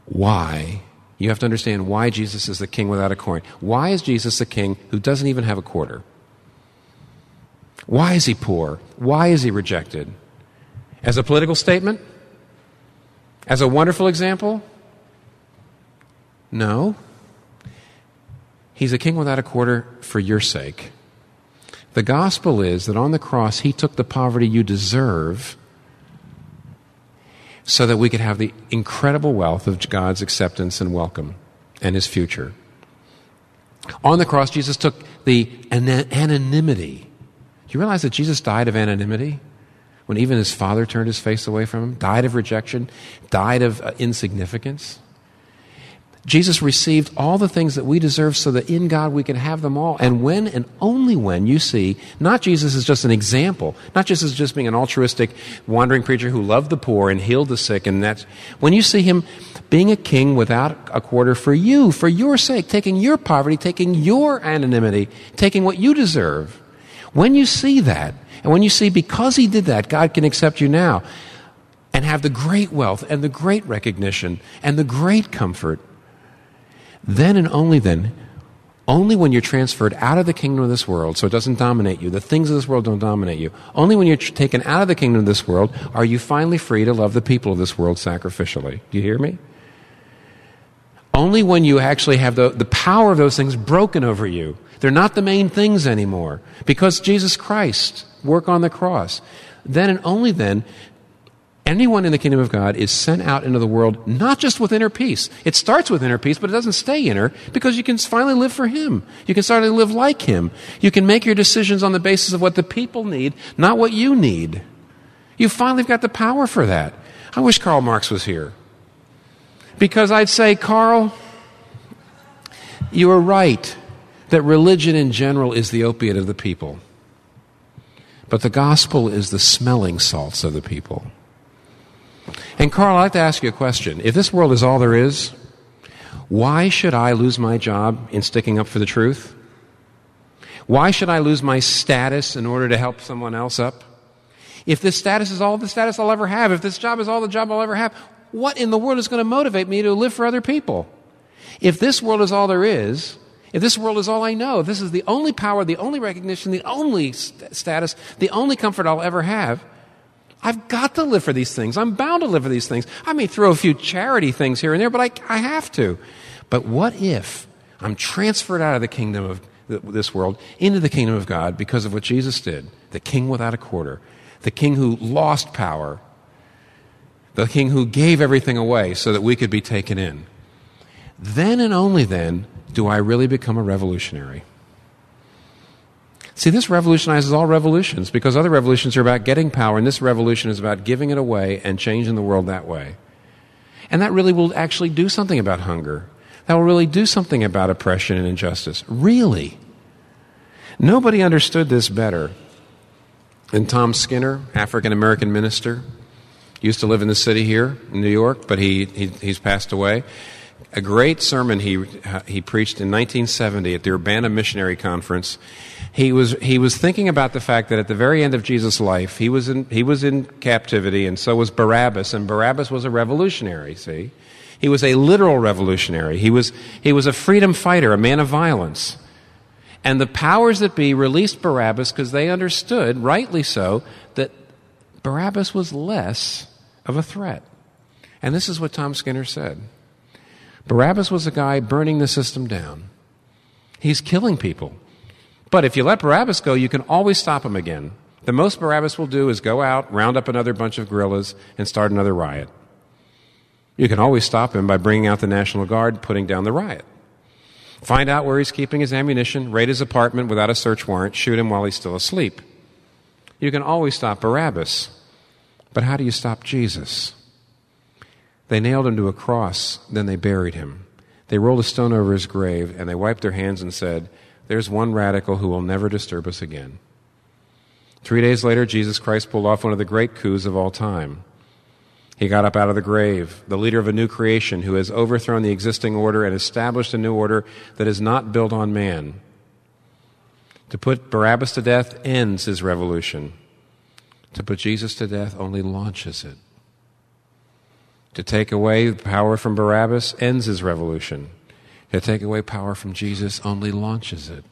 Why? You have to understand why Jesus is the king without a coin. Why is Jesus the king who doesn't even have a quarter? Why is he poor? Why is he rejected? As a political statement? As a wonderful example? No. He's a king without a quarter for your sake. The gospel is that on the cross, he took the poverty you deserve so that we could have the incredible wealth of God's acceptance and welcome and his future. On the cross, Jesus took the anonymity. Do you realize that Jesus died of anonymity? When even his father turned his face away from him, died of rejection, died of uh, insignificance. Jesus received all the things that we deserve so that in God we can have them all. And when and only when you see not Jesus as just an example, not just as just being an altruistic wandering preacher who loved the poor and healed the sick, and that's when you see him being a king without a quarter for you, for your sake, taking your poverty, taking your anonymity, taking what you deserve. When you see that, and when you see because he did that, God can accept you now and have the great wealth and the great recognition and the great comfort then and only then, only when you're transferred out of the kingdom of this world, so it doesn't dominate you, the things of this world don't dominate you, only when you're taken out of the kingdom of this world are you finally free to love the people of this world sacrificially. Do you hear me? Only when you actually have the, the power of those things broken over you They're not the main things anymore because Jesus Christ work on the cross. Then and only then anyone in the kingdom of God is sent out into the world not just with inner peace. It starts with inner peace, but it doesn't stay inner because you can finally live for Him. You can start to live like Him. You can make your decisions on the basis of what the people need, not what you need. You finally got the power for that. I wish Karl Marx was here. Because I'd say, Karl, you are right that religion in general is the opiate of the people. But the gospel is the smelling salts of the people. And Karl, I'd like to ask you a question. If this world is all there is, why should I lose my job in sticking up for the truth? Why should I lose my status in order to help someone else up? If this status is all the status I'll ever have, if this job is all the job I'll ever have, what in the world is going to motivate me to live for other people? If this world is all there is, if this world is all I know, if this is the only power, the only recognition, the only st- status, the only comfort I'll ever have, I've got to live for these things. I'm bound to live for these things. I may throw a few charity things here and there, but I, I have to. But what if I'm transferred out of the kingdom of this world into the kingdom of God because of what Jesus did? The king without a quarter, the king who lost power, the king who gave everything away so that we could be taken in. Then and only then do I really become a revolutionary. See, this revolutionizes all revolutions because other revolutions are about getting power, and this revolution is about giving it away and changing the world that way. And that really will actually do something about hunger. That will really do something about oppression and injustice. Really. Nobody understood this better than Tom Skinner, African American minister. Used to live in the city here in New York, but he, he, he's passed away a great sermon he, uh, he preached in 1970 at the Urbana Missionary Conference. He was, he was thinking about the fact that at the very end of Jesus' life, he was, in, he was in captivity, and so was Barabbas, and Barabbas was a revolutionary, see? He was a literal revolutionary. He was, he was a freedom fighter, a man of violence. And the powers that be released Barabbas because they understood, rightly so, that Barabbas was less of a threat. And this is what Tom Skinner said. Barabbas was a guy burning the system down. He's killing people. But if you let Barabbas go, you can always stop him again. The most Barabbas will do is go out, round up another bunch of guerrillas, and start another riot. You can always stop him by bringing out the National Guard, putting down the riot. Find out where he's keeping his ammunition, raid his apartment without a search warrant, shoot him while he's still asleep. You can always stop Barabbas. But how do you stop Jesus? They nailed him to a cross, then they buried him. They rolled a stone over his grave, and they wiped their hands and said, There's one radical who will never disturb us again. Three days later, Jesus Christ pulled off one of the great coups of all time. He got up out of the grave, the leader of a new creation who has overthrown the existing order and established a new order that is not built on man. To put Barabbas to death ends his revolution. To put Jesus to death only launches it. To take away power from Barabbas ends his revolution. To take away power from Jesus only launches it.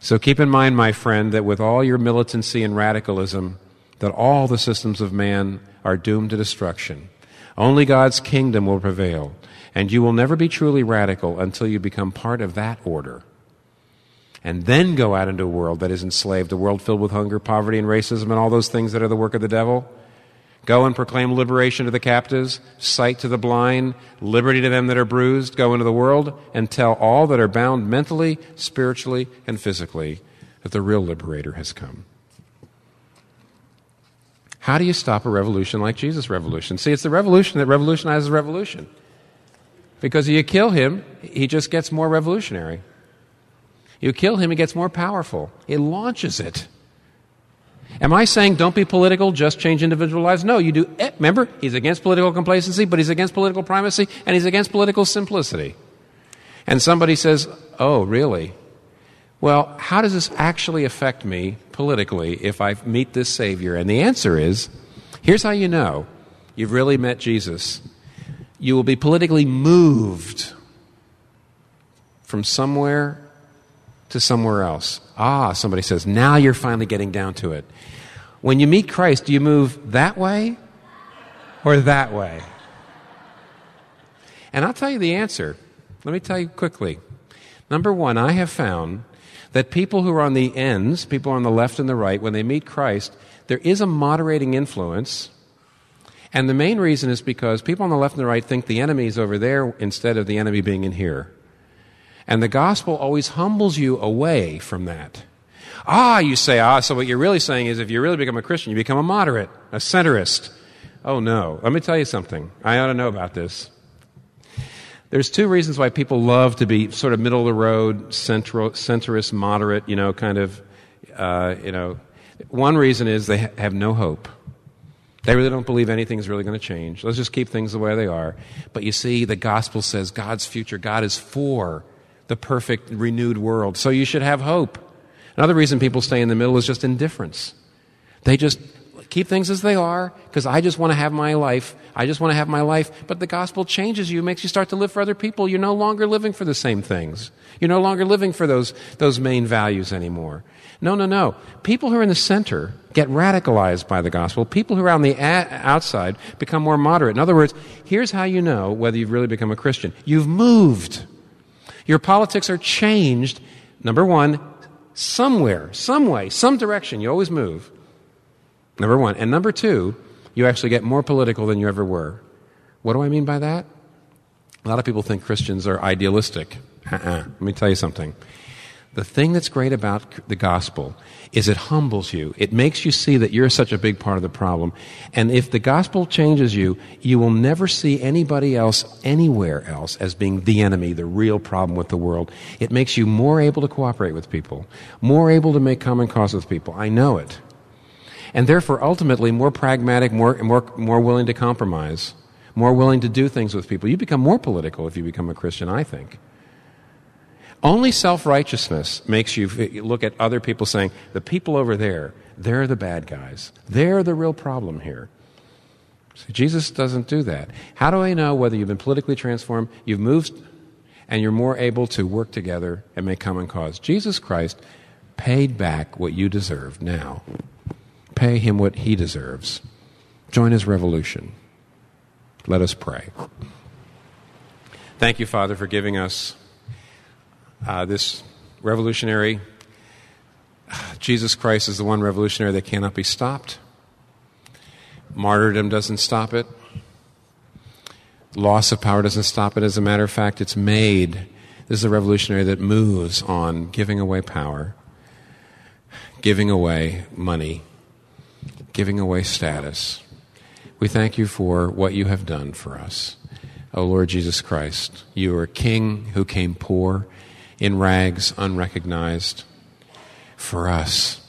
So keep in mind, my friend, that with all your militancy and radicalism, that all the systems of man are doomed to destruction. Only God's kingdom will prevail, and you will never be truly radical until you become part of that order. And then go out into a world that is enslaved, a world filled with hunger, poverty, and racism, and all those things that are the work of the devil. Go and proclaim liberation to the captives, sight to the blind, liberty to them that are bruised. Go into the world and tell all that are bound mentally, spiritually, and physically that the real liberator has come. How do you stop a revolution like Jesus' revolution? See, it's the revolution that revolutionizes revolution. Because if you kill him, he just gets more revolutionary. You kill him, he gets more powerful. It launches it. Am I saying don't be political, just change individual lives? No, you do. Eh, remember, he's against political complacency, but he's against political primacy, and he's against political simplicity. And somebody says, Oh, really? Well, how does this actually affect me politically if I meet this Savior? And the answer is here's how you know you've really met Jesus. You will be politically moved from somewhere to somewhere else. Ah, somebody says, now you're finally getting down to it. When you meet Christ, do you move that way or that way? And I'll tell you the answer. Let me tell you quickly. Number one, I have found that people who are on the ends, people on the left and the right, when they meet Christ, there is a moderating influence. And the main reason is because people on the left and the right think the enemy is over there instead of the enemy being in here. And the gospel always humbles you away from that. Ah, you say, ah, so what you're really saying is if you really become a Christian, you become a moderate, a centrist. Oh no. Let me tell you something. I ought to know about this. There's two reasons why people love to be sort of middle of the road, central, centrist, moderate, you know, kind of, uh, you know. One reason is they ha- have no hope. They really don't believe anything's really going to change. Let's just keep things the way they are. But you see, the gospel says God's future, God is for the perfect, renewed world. So you should have hope. Another reason people stay in the middle is just indifference. They just keep things as they are because I just want to have my life. I just want to have my life. But the gospel changes you, makes you start to live for other people. You're no longer living for the same things. You're no longer living for those, those main values anymore. No, no, no. People who are in the center get radicalized by the gospel. People who are on the a- outside become more moderate. In other words, here's how you know whether you've really become a Christian. You've moved. Your politics are changed. Number one, somewhere, some way, some direction. You always move. Number one. And number two, you actually get more political than you ever were. What do I mean by that? A lot of people think Christians are idealistic. Uh-uh. Let me tell you something. The thing that's great about the gospel is it humbles you. It makes you see that you're such a big part of the problem. And if the gospel changes you, you will never see anybody else anywhere else as being the enemy, the real problem with the world. It makes you more able to cooperate with people, more able to make common cause with people. I know it. And therefore, ultimately, more pragmatic, more, more, more willing to compromise, more willing to do things with people. You become more political if you become a Christian, I think. Only self righteousness makes you look at other people saying, the people over there, they're the bad guys. They're the real problem here. See, Jesus doesn't do that. How do I know whether you've been politically transformed, you've moved, and you're more able to work together and make common cause? Jesus Christ paid back what you deserve now. Pay him what he deserves. Join his revolution. Let us pray. Thank you, Father, for giving us uh, this revolutionary. Jesus Christ is the one revolutionary that cannot be stopped. Martyrdom doesn't stop it. Loss of power doesn't stop it. As a matter of fact, it's made. This is a revolutionary that moves on giving away power, giving away money, giving away status. We thank you for what you have done for us. O oh Lord Jesus Christ, you are a king who came poor in rags, unrecognized, for us.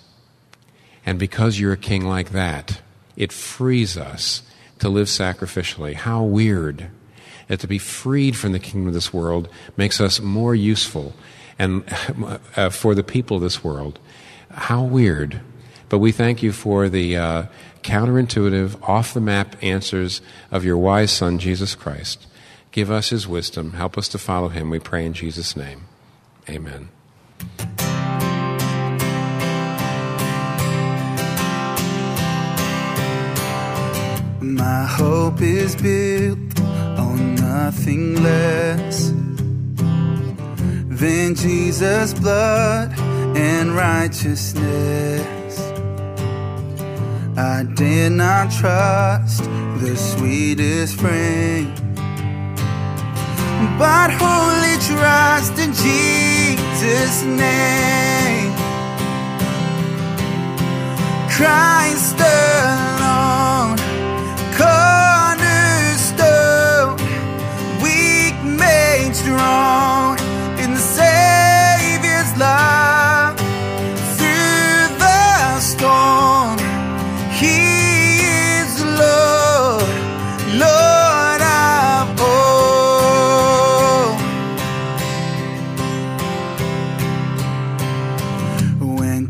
And because you're a king like that, it frees us to live sacrificially. How weird that to be freed from the kingdom of this world makes us more useful and uh, for the people of this world. How weird. But we thank you for the uh, counterintuitive, off the map answers of your wise Son, Jesus Christ. Give us his wisdom. Help us to follow him. We pray in Jesus' name. Amen. My hope is built on nothing less than Jesus' blood and righteousness. I dare not trust the sweetest frame, but wholly trust in Jesus' name. Christ alone, cornerstone, weak made strong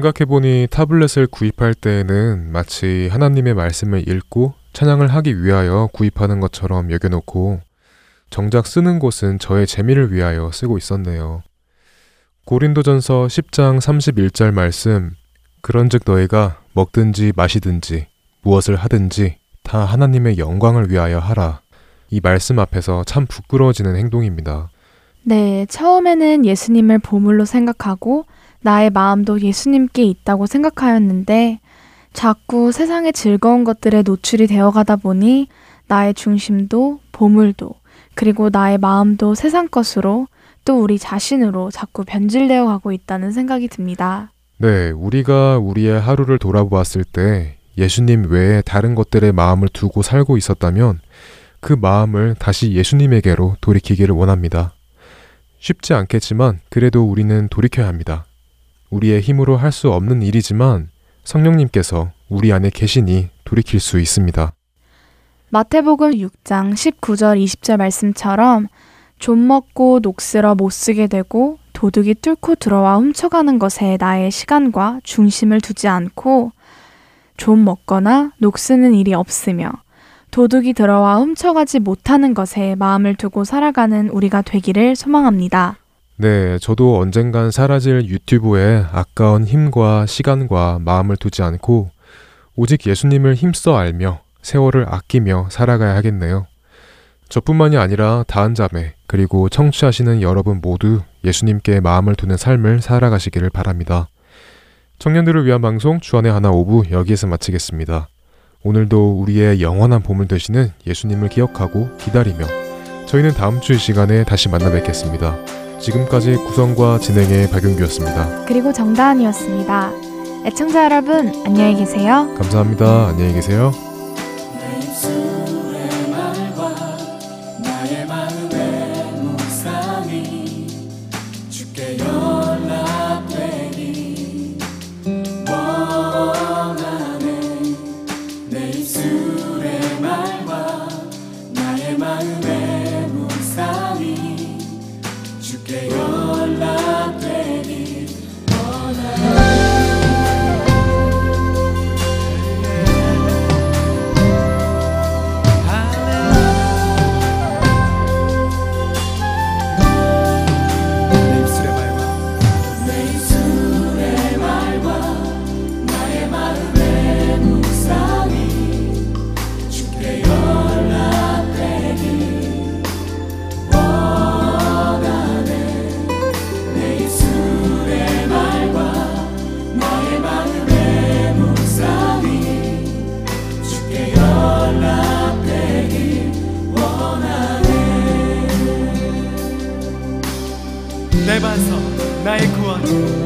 생각해보니 타블렛을 구입할 때에는 마치 하나님의 말씀을 읽고 찬양을 하기 위하여 구입하는 것처럼 여겨놓고 정작 쓰는 곳은 저의 재미를 위하여 쓰고 있었네요. 고린도전서 10장 31절 말씀 그런즉 너희가 먹든지 마시든지 무엇을 하든지 다 하나님의 영광을 위하여 하라. 이 말씀 앞에서 참 부끄러워지는 행동입니다. 네, 처음에는 예수님을 보물로 생각하고 나의 마음도 예수님께 있다고 생각하였는데 자꾸 세상의 즐거운 것들에 노출이 되어 가다 보니 나의 중심도 보물도 그리고 나의 마음도 세상 것으로 또 우리 자신으로 자꾸 변질되어 가고 있다는 생각이 듭니다. 네, 우리가 우리의 하루를 돌아보았을 때 예수님 외에 다른 것들에 마음을 두고 살고 있었다면 그 마음을 다시 예수님에게로 돌이키기를 원합니다. 쉽지 않겠지만 그래도 우리는 돌이켜야 합니다. 우리의 힘으로 할 수 없는 일이지만 성령님께서 우리 안에 계시니 돌이킬 수 있습니다. 마태복음 6장 19절 20절 말씀처럼 좀 먹고 녹슬어 못 쓰게 되고 도둑이 뚫고 들어와 훔쳐가는 것에 나의 시간과 중심을 두지 않고 좀 먹거나 녹쓰는 일이 없으며 도둑이 들어와 훔쳐가지 못하는 것에 마음을 두고 살아가는 우리가 되기를 소망합니다. 네, 저도 언젠간 사라질 유튜브에 아까운 힘과 시간과 마음을 두지 않고 오직 예수님을 힘써 알며 세월을 아끼며 살아가야 하겠네요. 저뿐만이 아니라 다한 자매 그리고 청취하시는 여러분 모두 예수님께 마음을 두는 삶을 살아가시기를 바랍니다. 청년들을 위한 방송 주안의 하나 오부 여기에서 마치겠습니다. 오늘도 우리의 영원한 보물 되시는 예수님을 기억하고 기다리며 저희는 다음 주 시간에 다시 만나 뵙겠습니다. 지금까지 구성과 진행의 박윤규였습니다. 그리고 정다은이었습니다. 애청자 여러분, 안녕히 계세요. 감사합니다. 안녕히 계세요. Come.